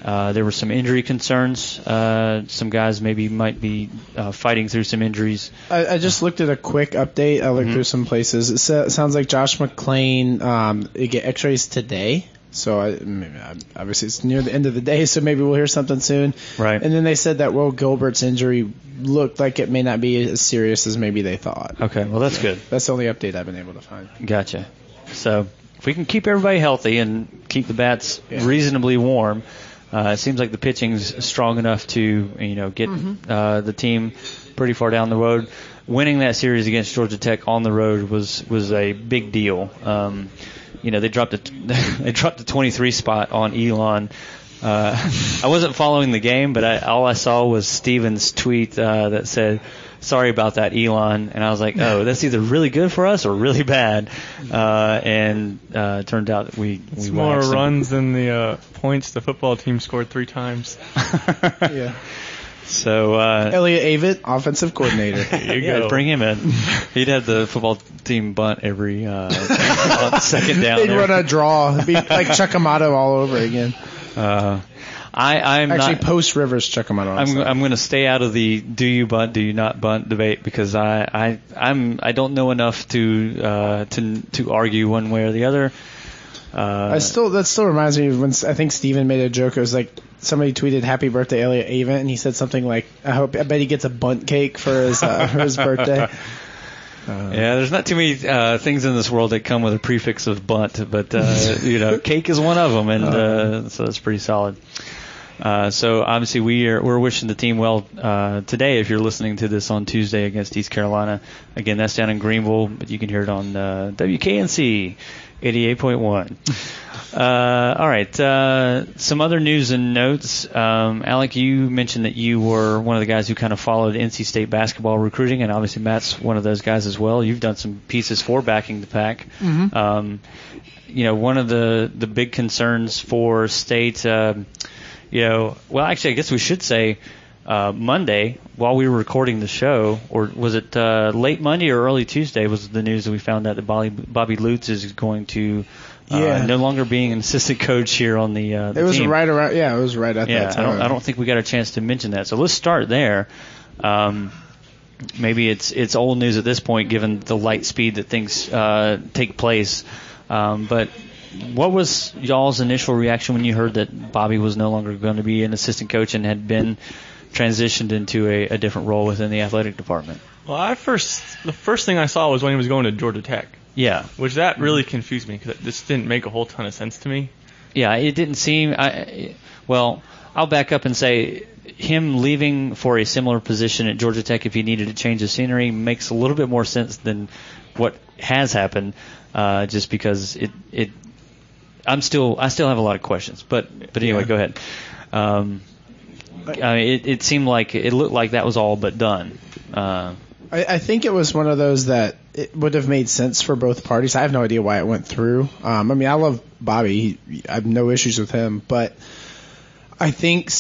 uh, there were some injury concerns. Uh, some guys maybe might be uh, fighting through some injuries. I, I just looked at a quick update. I looked Mm-hmm. through some places. It sounds like Josh McLain um, get X-rays today. So I, maybe, obviously it's near the end of the day, so maybe we'll hear something soon. Right. And then they said that Will Gilbert's injury looked like it may not be as serious as maybe they thought. Okay, well that's good. That's the only update I've been able to find. Gotcha. So if we can keep everybody healthy and keep the bats reasonably warm, uh, it seems like the pitching's strong enough to you know get uh, the team pretty far down the road. Winning that series against Georgia Tech on the road was was a big deal. Um, you know they dropped a they dropped a 23 spot on Elon. Uh, I wasn't following the game, but I, all I saw was Steven's tweet uh, that said, "Sorry about that, Elon," and I was like, "Oh, that's either really good for us or really bad." Uh, and uh, it turned out that we It's we more waxed him. runs than the uh, points the football team scored three times. yeah. So uh, Elliot Avent, offensive coordinator. You yeah, bring him in. He'd have the football team bunt every uh, second down. They'd there. run a draw, It'd be like Chuck Amato all over again. Uh, I, I'm Actually, not. post Rivers Chuck Amato. I'm I'm going to stay out of the do you bunt do you not bunt debate because I I I'm I don't know enough to uh, to to argue one way or the other. Uh, I still that still reminds me of when I think Steven made a joke. It was like somebody tweeted "Happy Birthday, Elliot Avent," and he said something like, "I hope I bet he gets a bunt cake for his uh, for his birthday." Uh, Yeah, there's not too many uh, things in this world that come with a prefix of bunt, but uh, you know, cake is one of them, and uh, so that's pretty solid. Uh, so obviously we are we're wishing the team well uh, today. If you're listening to this on Tuesday against East Carolina, again that's down in Greenville, but you can hear it on uh, WKNC 88.1. Uh, all right. Uh, some other news and notes. Um, Alec, you mentioned that you were one of the guys who kind of followed NC State basketball recruiting, and obviously Matt's one of those guys as well. You've done some pieces for backing the pack. Mhm. Um, you know, one of the the big concerns for State, uh, you know, well, actually, I guess we should say. Uh, Monday, while we were recording the show, or was it uh, late Monday or early Tuesday, was the news that we found out that Bobby, Bobby Lutz is going to uh, Yeah. no longer being an assistant coach here on the, uh, the It was team. right around. Yeah, it was right at Yeah, that I time. don't, I don't think we got a chance to mention that. So let's start there. Um, maybe it's it's old news at this point, given the light speed that things uh, take place. Um, but what was y'all's initial reaction when you heard that Bobby was no longer going to be an assistant coach and had been transitioned into a, a different role within the athletic department? Well, I first the first thing I saw was when he was going to Georgia Tech, Yeah, which that really confused me because this didn't make a whole ton of sense to me. Yeah, it didn't seem. I, well, I'll back up and say him leaving for a similar position at Georgia Tech if he needed to change the scenery makes a little bit more sense than what has happened. Uh, just because it it, I'm still I still have a lot of questions, but but anyway, Yeah. go ahead. Um, I mean, it, it seemed like it looked like that was all but done. Uh, I, I think it was one of those that it would have made sense for both parties. I have no idea why it went through. Um, I mean, I love Bobby. He, I have no issues with him, but I think,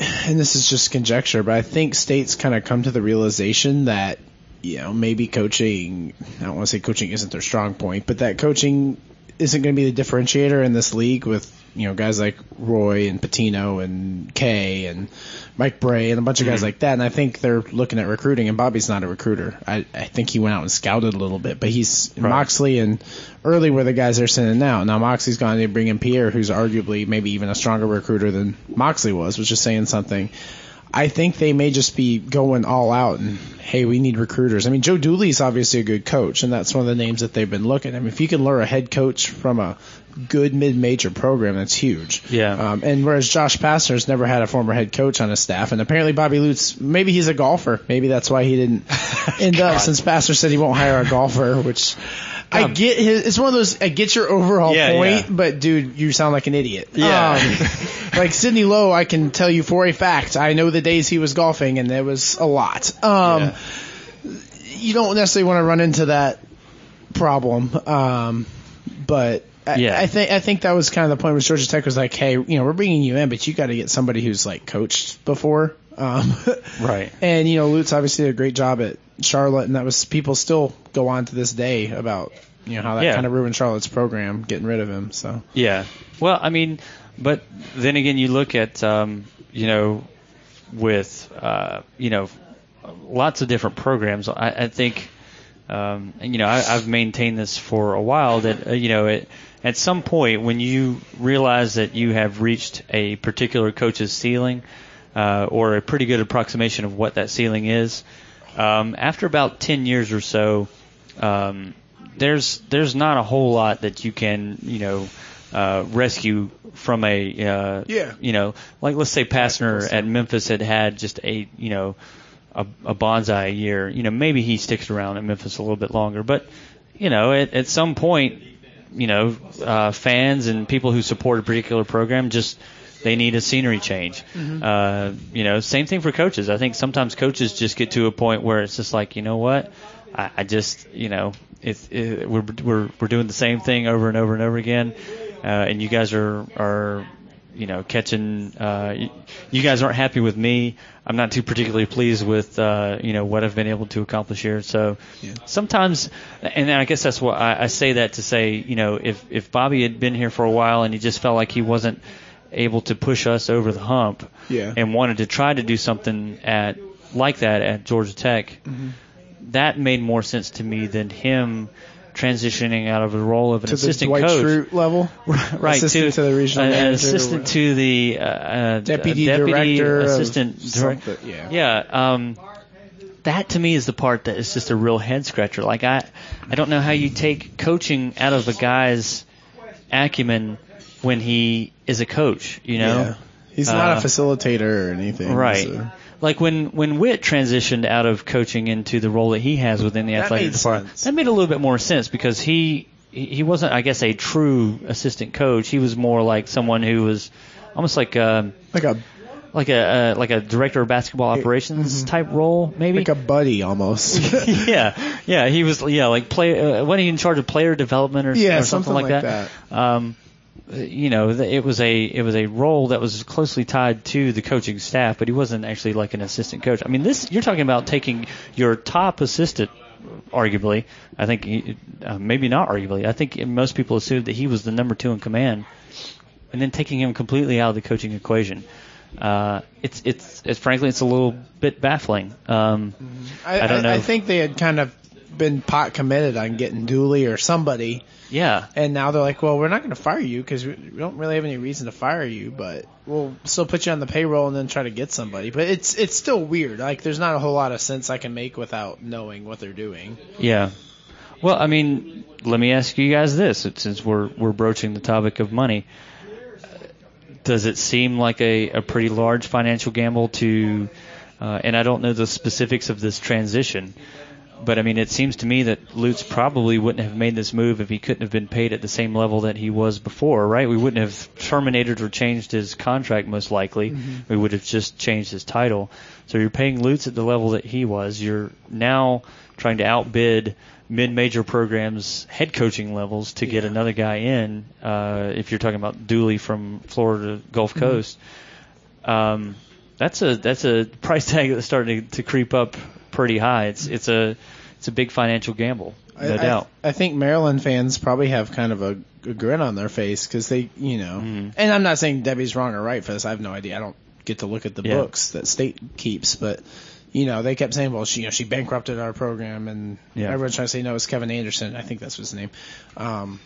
and this is just conjecture, but I think states kind of come to the realization that you know maybe coaching. I don't want to say coaching isn't their strong point, but that coaching isn't going to be the differentiator in this league with you know guys like Roy and Pitino and Kay and Mike Brey and a bunch of guys mm-hmm. like that. And I think they're looking at recruiting. And Bobby's not a recruiter. I, I think he went out and scouted a little bit, but he's Moxley and Early were the guys they're sending out. Now Moxley's gone to bring in Pierre, who's arguably maybe even a stronger recruiter than Moxley was, which is saying something. I think they may just be going all out and hey, we need recruiters. I mean, Joe Dooley's obviously a good coach, and that's one of the names that they've been looking. I mean, if you can lure a head coach from a good mid-major program, that's huge. Yeah. Um, and whereas Josh Pastner's never had a former head coach on his staff, and apparently Bobby Lutz, maybe he's a golfer. Maybe that's why he didn't end up. Since Pastner said he won't hire a golfer, which. I get his. It's one of those. I get your overall Yeah, point, yeah. but dude, you sound like an idiot. Yeah. Um, like Sidney Lowe, I can tell you for a fact. I know the days he was golfing, and there was a lot. Um, Yeah. You don't necessarily want to run into that problem, um, but I, Yeah. I think I think that was kind of the point where Georgia Tech was like, hey, you know, we're bringing you in, but you got to get somebody who's like coached before. Um, right. and you know, Lutz obviously did a great job at Charlotte, and that was people still go on to this day about you know how that Yeah. kind of ruined Charlotte's program, getting rid of him. So Yeah. Well, I mean, but then again, you look at, um, you know, with, uh, you know, lots of different programs. I, I think, um, and, you know, I, I've maintained this for a while that, uh, you know, it, at some point when you realize that you have reached a particular coach's ceiling, uh, or a pretty good approximation of what that ceiling is, um, after about 10 years or so, um, there's there's not a whole lot that you can you know uh, rescue from a uh, Yeah. you know like let's say Pastner at Memphis had had just a you know a, a bonsai a year you know maybe he sticks around at Memphis a little bit longer but you know at, at some point you know uh, fans and people who support a particular program just they need a scenery change. Uh, you know, same thing for coaches. I think sometimes coaches just get to a point where it's just like, you know what, I, I just, you know, it's it, we're we're we're doing the same thing over and over and over again, uh, and you guys are are you know catching. Uh, you, you guys aren't happy with me. I'm not too particularly pleased with uh, you know what I've been able to accomplish here. So sometimes, and I guess that's what I, I say that to say, you know, if if Bobby had been here for a while and he just felt like he wasn't able to push us over the hump Yeah. and wanted to try to do something at like that at Georgia Tech, Mm-hmm. that made more sense to me than him transitioning out of the role of an to the assistant Dwight coach, Schrute level, right? assistant to, the regional an assistant to the uh, uh, Deputy deputy director assistant direct- something, yeah. yeah. Um, that to me is the part that is just a real head scratcher. Like I, I don't know how you take coaching out of a guy's acumen when he is a coach. You know, Yeah. He's not Uh, a facilitator or anything. right? so- Like when when Witt transitioned out of coaching into the role that he has within the That athletic department, sense. that made a little bit more sense because he he wasn't, I guess, a true assistant coach. He was more like someone who was almost like um, like a like a uh, like a director of basketball operations type role, maybe. like a buddy almost. yeah, yeah, he was yeah like play. Uh, wasn't he in charge of player development or, Yeah, or something, something like, like that? Um, uh, you know, it was a it was a role that was closely tied to the coaching staff, but he wasn't actually like an assistant coach. I mean, this you're talking about taking your top assistant, arguably. I think he, uh, maybe not arguably. I think most people assumed that he was the number two in command, and then taking him completely out of the coaching equation. Uh, it's, it's it's frankly it's a little bit baffling. Um, I, I don't know. I think they had kind of been pot committed on getting Dooley or somebody, yeah, and now they're like, well, we're not going to fire you because we don't really have any reason to fire you, but we'll still put you on the payroll and then try to get somebody. But it's it's still weird. Like there's not a whole lot of sense I can make without knowing what they're doing. Yeah. Well, I mean, let me ask you guys this, since we're we're broaching the topic of money. Does it seem like a, a pretty large financial gamble to, uh, and I don't know the specifics of this transition, but I mean, it seems to me that Lutz probably wouldn't have made this move if he couldn't have been paid at the same level that he was before, right? We wouldn't have terminated or changed his contract most likely. We would have just changed his title. So you're paying Lutz at the level that he was. You're now trying to outbid mid-major programs head coaching levels to get another guy in. Uh, if you're talking about Dooley from Florida Gulf Coast, um, that's a that's a price tag that's starting to creep up pretty high. It's it's a it's a big financial gamble, no I, doubt. I, I think Maryland fans probably have kind of a, a grin on their face because they, you know, Mm-hmm. and I'm not saying Debbie's wrong or right for this. I have no idea. I don't get to look at the Yeah. books that state keeps, but you know, they kept saying, well, she, you know, she bankrupted our program, and Yeah. everyone's trying to say no, it's Kevin Anderson. I think that's his name. Um,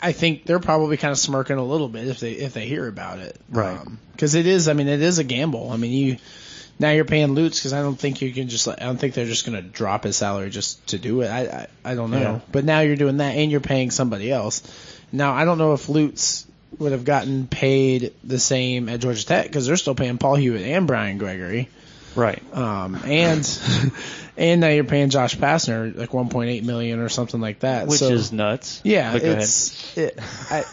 I think they're probably kind of smirking a little bit if they if they hear about it, Right. Um, because it is, I mean, it is a gamble. I mean, you now you're paying Lutz because I don't think you can just. I don't think they're just going to drop his salary just to do it. I I, I don't know. Yeah. But now you're doing that and you're paying somebody else. Now I don't know if Lutz would have gotten paid the same at Georgia Tech because they're still paying Paul Hewitt and Brian Gregory. Right. Um, and and now you're paying Josh Pastner like 1.8 million or something like that. Which So- is nuts. yeah, But it's it, I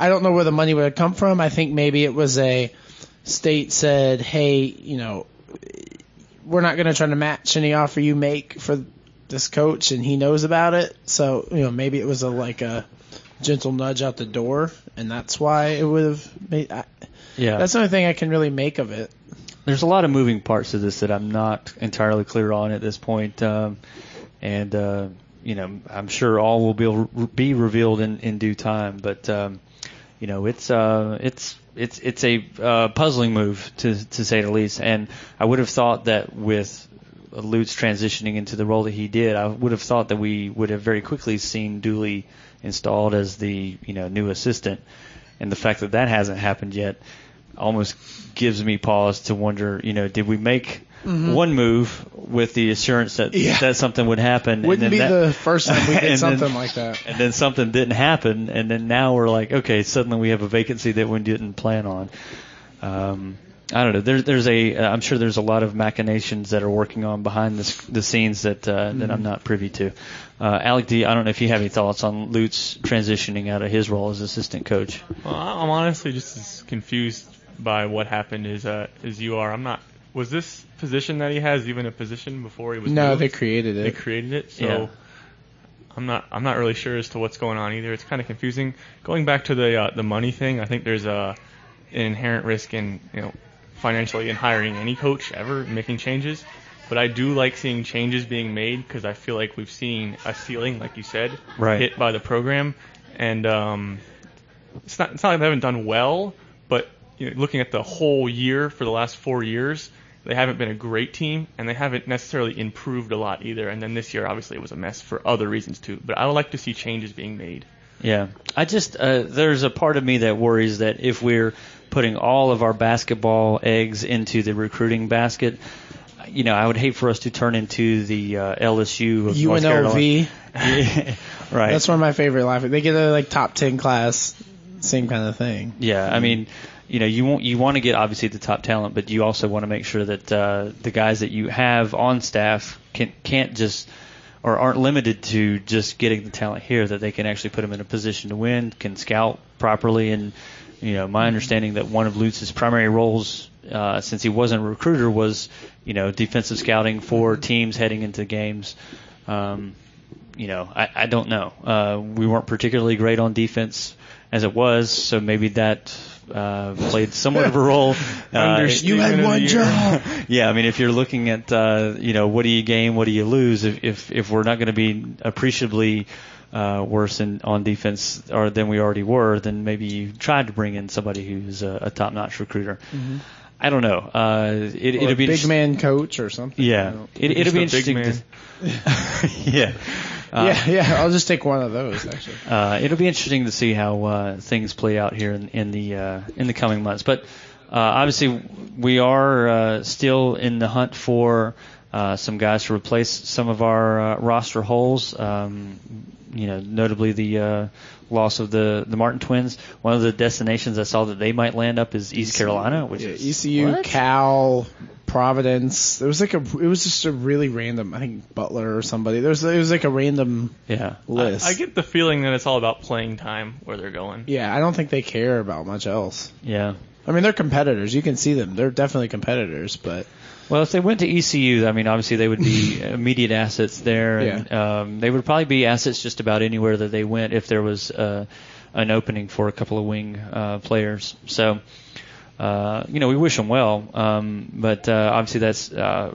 I don't know where the money would have come from. I think maybe it was a state said, "Hey, you know, we're not going to try to match any offer you make for this coach," and he knows about it. So you know, maybe it was a like a gentle nudge out the door, and that's why it would have made. I, Yeah. that's the only thing I can really make of it. There's a lot of moving parts to this that I'm not entirely clear on at this point. Um, and, uh, you know, I'm sure all will be, be revealed in, in due time. But, um, you know, it's, uh, it's, it's, it's a, uh, puzzling move to, to say the least. And I would have thought that with Lutz transitioning into the role that he did, I would have thought that we would have very quickly seen Dooley installed as the, you know, new assistant. And the fact that that hasn't happened yet almost gives me pause to wonder, you know, did we make one move with the assurance that Mm-hmm. Yeah. that something would happen? Wouldn't and be then that, the first time we and did then- something like that. and then something didn't happen, and then now we're like, okay, suddenly we have a vacancy that we didn't plan on. Um, I don't know. There's there's a uh, I'm sure there's a lot of machinations that are working on behind this, the scenes that uh, that I'm not privy to. Uh, Alec D, I don't know if you have any thoughts on Lutz transitioning out of his role as assistant coach. Well, I'm honestly just as confused by what happened as uh, as you are. I'm not. Was this position that he has even a position before he was? No, moved? they created it. They created it. So Yeah. I'm not. I'm not really sure as to what's going on either. It's kind of confusing. Going back to the uh, the money thing, I think there's a an inherent risk in you know financially in hiring any coach ever making changes. But I do like seeing changes being made because I feel like we've seen a ceiling, like you said, Right. hit by the program, and um, it's not it's not like they haven't done well, but you know, looking at the whole year for the last four years, they haven't been a great team, and they haven't necessarily improved a lot either. And then this year, obviously, it was a mess for other reasons too. But I would like to see changes being made. Yeah, I just uh, there's a part of me that worries that if we're putting all of our basketball eggs into the recruiting basket, you know, I would hate for us to turn into the uh, LSU of North Carolina. UNLV. right. That's one of my favorite laughing. They get a like top ten class, same kind of thing. Yeah, I mean, you know, you want you want to get obviously the top talent, but you also want to make sure that uh, the guys that you have on staff can can't just or aren't limited to just getting the talent here. That they can actually put them in a position to win, can scout properly, and you know, my understanding that one of Lutz's primary roles, uh, since he wasn't a recruiter, was you know defensive scouting for teams heading into games. Um, you know, I, I don't know. Uh, we weren't particularly great on defense as it was, so maybe that uh, played somewhat of a role. Uh, You had one job. yeah, I mean, if you're looking at, uh, you know, what do you gain, what do you lose? If if, if we're not going to be appreciably uh, worse in, on defense or than we already were, then maybe you tried to bring in somebody who's a, a top-notch recruiter. I don't know. Uh, it, Or it'll a be big interest- man coach or something. Yeah, don't- it, it'll be Just a big interesting. To, yeah. Uh, yeah, yeah. I'll just take one of those actually. uh, it'll be interesting to see how uh, things play out here in, in the uh, in the coming months. But uh, obviously, we are uh, still in the hunt for uh, some guys to replace some of our uh, roster holes. Um, you know, notably the uh, loss of the the Martin twins. One of the destinations I saw that they might land up is East Carolina, which Yeah, is ECU, What? Cal, Providence. There was like a. It was just a really random. I think Butler or somebody. There was. It was like a random yeah. list. I get the feeling that it's all about playing time where they're going. yeah, I don't think they care about much else. Yeah. I mean, they're competitors. You can see them. They're definitely competitors, but Well, if they went to ECU, I mean, obviously they would be immediate assets there, and um, they would probably be assets just about anywhere that they went if there was uh, an opening for a couple of wing uh, players. So, uh, you know, we wish them well, um, but uh, obviously that's uh,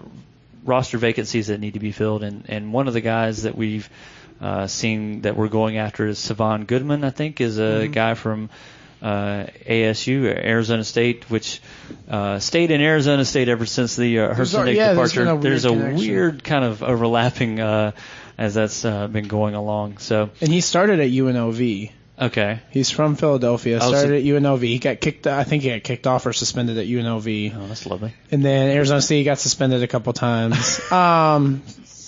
roster vacancies that need to be filled, and, and one of the guys that we've uh, seen that we're going after is Savon Goodman, I think, is a guy from uh, ASU, Arizona State, which uh, stayed in Arizona State ever since the uh, Herson yeah, there's departure. been a weird there's a connection. weird kind of overlapping uh, as that's uh, been going along. So, and he started at UNLV. okay. He's from Philadelphia. Oh, Started at UNLV. He got kicked. I think he got kicked off or suspended at UNLV. Oh, that's lovely. And then Arizona State got suspended a couple times. um,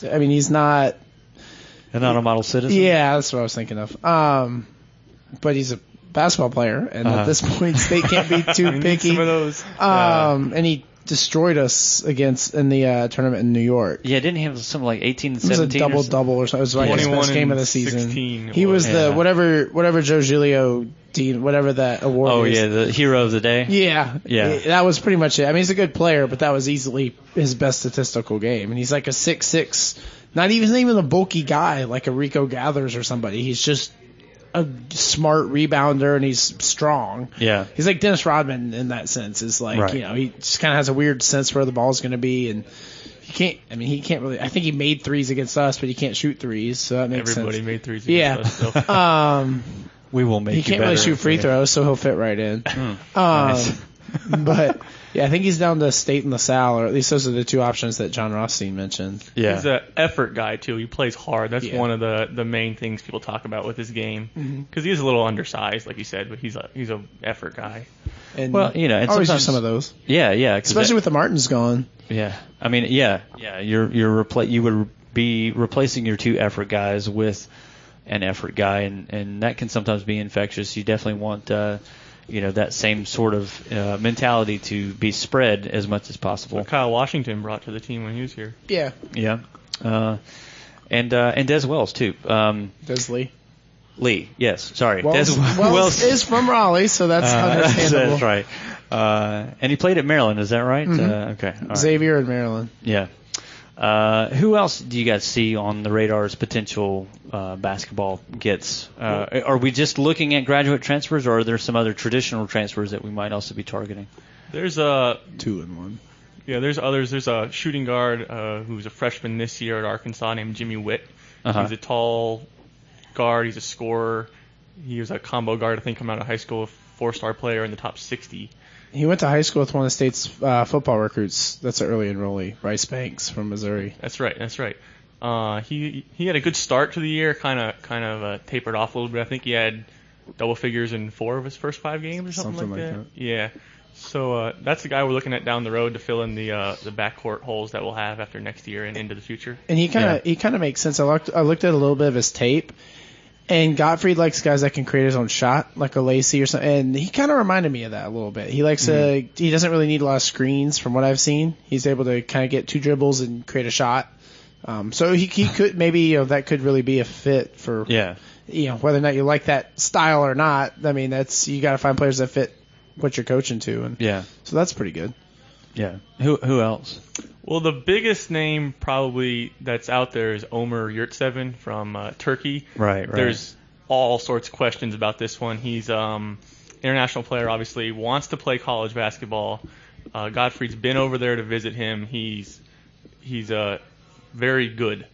I mean, he's not. And not a model citizen? Yeah, that's what I was thinking of. Um, but he's a basketball player, and Uh-huh. at this point, State can't be too picky. some of those. Um, and he destroyed us against in the uh, tournament in New York. Yeah, didn't he have something like 18 and It was a 17? or double double or something. It was like his best game of the season. He was was. the whatever whatever Joe Giglio Dean whatever that award. Oh, is. yeah, the hero of the day. Yeah, Yeah. That was pretty much it. I mean, he's a good player, but that was easily his best statistical game. And he's like a six six, not even not even a bulky guy like a Rico Gathers or somebody. He's just a smart rebounder and he's strong. Yeah. He's like Dennis Rodman in that sense. Is like Right. you know he just kind of has a weird sense where the ball's going to be and. He can't. I mean, he can't really. I think he made threes against us, but he can't shoot threes, so that makes sense. Everybody sense. made threes. Yeah. against us, so. Um, We will make he you can't really shoot free Yeah. throws, so he'll fit right in. Um, nice. but yeah, I think he's down to State and LaSalle, or at least those are the two options that Jon Rothstein mentioned. Yeah. He's an effort guy too. He plays hard. That's Yeah. one of the the main things people talk about with his game. Because he is a little undersized, like you said, but he's a he's a effort guy. And Well, you know, and always do sometimes- some of those, yeah, yeah. 'cause especially that- with the Martins gone. Yeah, I mean, yeah, yeah. You're you're repla- you would be replacing your two effort guys with an effort guy, and and that can sometimes be infectious. You definitely want uh, you know that same sort of uh, mentality to be spread as much as possible. What Kyle Washington brought to the team when he was here. Yeah, Yeah, uh, and uh, and Dez Wells too. Um, Des Lee. Lee, yes, sorry, Wells, Dez Wells is from Raleigh, so that's Uh, understandable. that's right. Uh, and he played at Maryland, is that right? Mhm. Uh, okay. all right. Xavier in Maryland. Yeah. Uh, who else do you guys see on the radar as potential uh, basketball gets? Uh, are we just looking at graduate transfers, or are there some other traditional transfers that we might also be targeting? There's a Two and one. yeah. There's others. There's a shooting guard uh, who's a freshman this year at Arkansas named Jimmy Whitt. Uh-huh. He's a tall guard. He's a scorer. He was a combo guard. I think coming out of high school, a four-star player in the top 60. He went to high school with one of the state's uh, football recruits. That's an early enrollee, Bryce Banks from Missouri. That's right. That's right. Uh, he he had a good start to the year. Kind of kind of uh, tapered off a little bit. I think he had double figures in four of his first five games or something, Something like, like that. Yeah. So uh, that's the guy we're looking at down the road to fill in the uh, the backcourt holes that we'll have after next year and into the future. And he kind of he kind of makes sense. I looked I looked at a little bit of his tape, and Gottfried likes guys that can create his own shot, like a Lacey or something. And he kind of reminded me of that a little bit. He likes Mm-hmm. to he doesn't really need a lot of screens from what I've seen. He's able to kind of get two dribbles and create a shot. Um, so he he could maybe you know that could really be a fit for Yeah. you know whether or not you like that style or not. I mean that's you got to find players that fit what you're coaching to, and Yeah. so that's pretty good. Yeah. Who who else? Well, the biggest name probably that's out there is Omer Yurtseven from uh, Turkey. Right, right. There's all sorts of questions about this one. He's um international player, obviously wants to play college basketball. Uh, Gottfried's been over there to visit him. He's he's uh very good.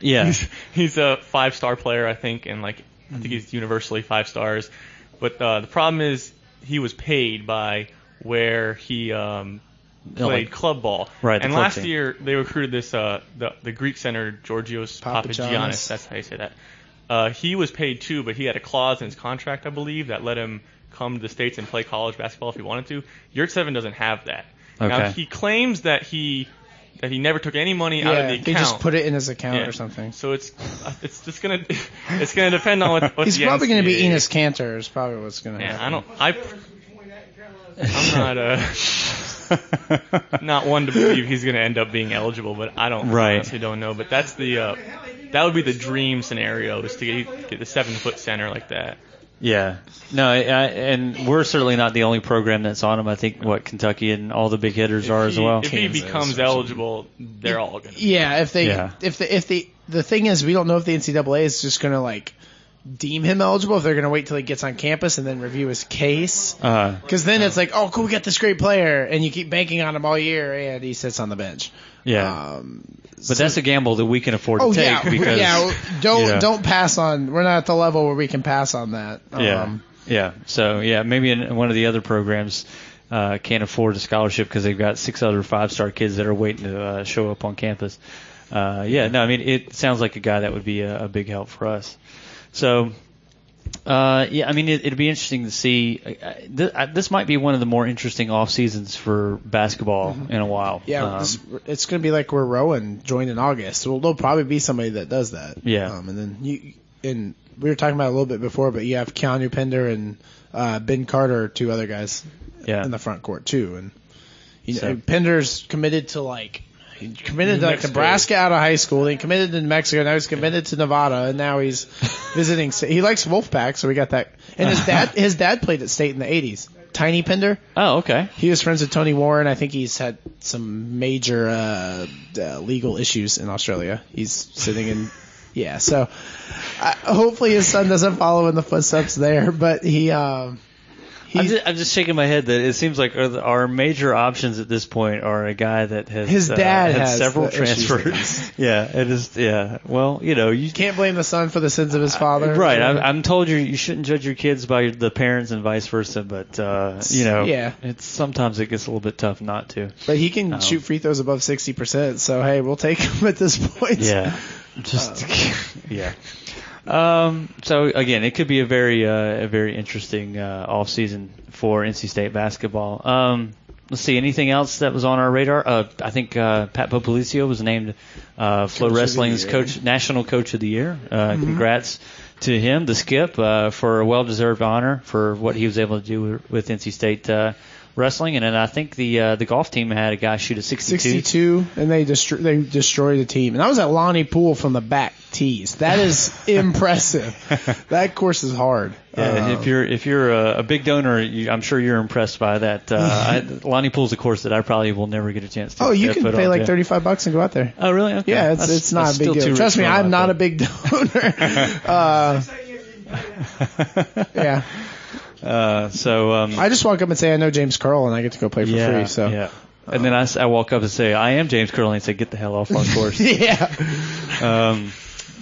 Yeah. he's, he's a five star player, I think, and like I think he's universally five stars. But uh, the problem is he was paid by where he um, played like- club ball. Right, And last team. year they recruited this uh, the the Greek center Georgios Papagiannis. Papagiannis. That's how you say that. Uh, he was paid too, but he had a clause in his contract, I believe, that let him come to the states and play college basketball if he wanted to. Yurtseven doesn't have that. Okay. Now he claims that he that he never took any money out of the the he account. just put it in his account Yeah. or something. So it's uh, it's just gonna it's gonna depend on what, what He's probably going to be NCAA Enes Kanter is probably what's going to Yeah, happen. I don't. I. I'm not uh not one to believe he's going to end up being eligible, but I don't Right. honestly don't know. But that's the uh, that would be the dream scenario is to get, get the seven foot center like that. Yeah. No, I, I, and we're certainly not the only program that's on him. I think what Kentucky and all the big hitters are If as well. If he becomes eligible, they're all going to. Yeah, if they Yeah. if the if the the thing is we don't know if the NCAA is just going to like deem him eligible if they're going to wait till he gets on campus and then review his case. Uh, Because then it's like, oh, cool, we got this great player, and you keep banking on him all year, and he sits on the bench. yeah. Um, but that's a gamble that we can afford to oh take yeah, because yeah. Don't you know. don't pass on. We're not at the level where we can pass on that. Yeah. Um, yeah. So yeah, maybe in one of the other programs uh, can't afford a scholarship because they've got six other five-star kids that are waiting to uh, show up on campus. Uh, yeah. No, I mean it sounds like a guy that would be a, a big help for us. So. Uh, yeah, I mean, it, it'd be interesting to see. Uh, th- uh, this might be one of the more interesting off seasons for basketball in a while. Yeah, Um, this, it's going to be like where Rowan joined in August. So there'll probably be somebody that does that. Yeah. Um, and then you and we were talking about it a little bit before, but you have Keanu Pinder and uh, Ben Carter, two other guys Yeah. in the front court too. And you know, So- Pinder's committed to like he committed to like Nebraska out of high school. Then he committed to New Mexico. Now he's committed to Nevada, and now he's visiting. He likes Wolfpack, so we got that. And his dad, his dad played at State in the '80s. Tiny Pinder. oh, okay. He was friends with Tony Warren. I think he's had some major uh, uh, legal issues in Australia. He's sitting in, yeah. So uh, hopefully his son doesn't follow in the footsteps there. But he, um, I'm just, I'm just shaking my head that it seems like our, our major options at this point are a guy that has His uh, dad had has several the issues with transfers. yeah, it is. Yeah, well, you know, you can't blame the son for the sins of his father. right. I'm, I'm told you you shouldn't judge your kids by the parents and vice versa, but uh, you know, Yeah. it's sometimes it gets a little bit tough not to. but he can Um, shoot free throws above sixty percent. So hey, we'll take him at this point. Yeah, just yeah. Um, so again, it could be a very uh, a very interesting uh, off season for NC State basketball. Um, let's see, anything else that was on our radar? Uh, I think uh, Pat Popolizio was named uh, Flow Coach Wrestling's coach, national coach of the year. Uh, Mhm. Congrats to him, the skip, uh, for a well-deserved honor for what he was able to do with, with NC State uh, wrestling. And then I think the uh, the golf team had a guy shoot a 62. 62, and they destro- they destroyed the team. And I was at Lonnie Poole from the back tees. That is impressive. That course is hard. Yeah, Um, if you're if you're a, a big donor, you, I'm sure you're impressed by that. Uh, I, Lonnie Poole's a course that I probably will never get a chance to. oh, you to can put pay on like to. 35 bucks and go out there. Oh, really? Okay. Yeah, it's That's- it's not a big deal. Trust me, I'm my not a big donor. uh, yeah, Uh, so um, I just walk up and say I know James Curl, and I get to go play for yeah, free. So yeah. And then I walk up and say, I am James Curl and say, get the hell off our course. yeah. um,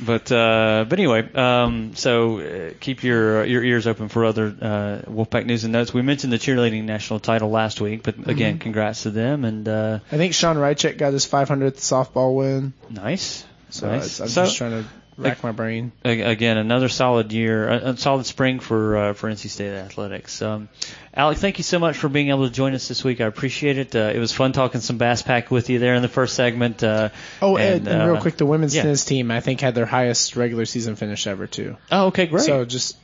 but uh, but anyway, um, so uh, keep your your ears open for other uh, Wolfpack news and notes. We mentioned the cheerleading national title last week, but again, Mhm. congrats to them and uh, I think Shawn Rychcik got his 500th softball win. nice. So nice. I'm So- just trying to. Rack my brain. Again, another solid year, a, solid spring for uh, for NC State athletics. Um, Alec, thank you so much for being able to join us this week. I appreciate it. Uh, it was fun talking some BassPack with you there in the first segment. Uh, oh, and, and, and real uh, quick, the women's yeah. tennis team I think had their highest regular season finish ever too. Oh, okay, great. So just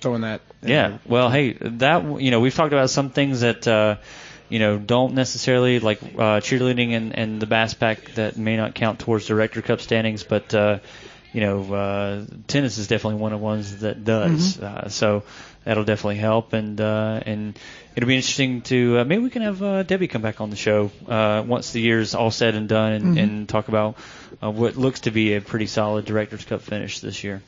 throwing that. Yeah. There. Well, hey, that you know we've talked about some things that. Uh, you know, don't necessarily like uh, cheerleading and, and the BassPack that may not count towards Director Cup standings, but uh, you know, uh, tennis is definitely one of the ones that does. Mm-hmm. Uh, so that'll definitely help, and uh, and it'll be interesting to uh, maybe we can have uh, Debbie come back on the show uh, once the year's all said and done, and, Mm-hmm. and talk about uh, what looks to be a pretty solid Directors Cup finish this year.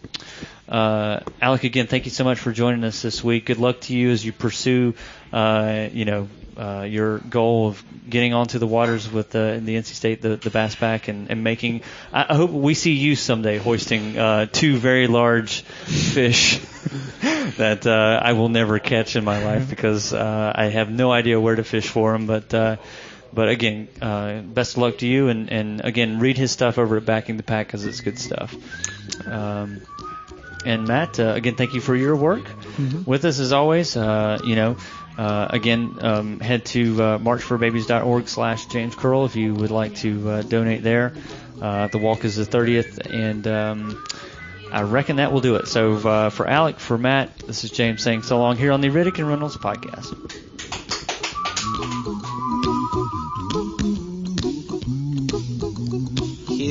Uh, Alec, again, thank you so much for joining us this week. Good luck to you as you pursue, uh, you know, uh, your goal of getting onto the waters with uh, in the NC State the, the BassPack and, and making. I, I hope we see you someday hoisting uh, two very large fish that uh, I will never catch in my life because uh, I have no idea where to fish for them. But uh, but again, uh, best of luck to you and and again read his stuff over at Backing the Pack because it's good stuff. Um, and Matt, uh, again, thank you for your work with us as always. Uh, you know, uh, again, um, head to uh, marchforbabies.org slash James Curl if you would like to uh, donate there. Uh, the walk is the 30th, and um, I reckon that will do it. So uh, for Alec, for Matt, this is James saying so long here on the Riddick and Reynolds podcast.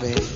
Be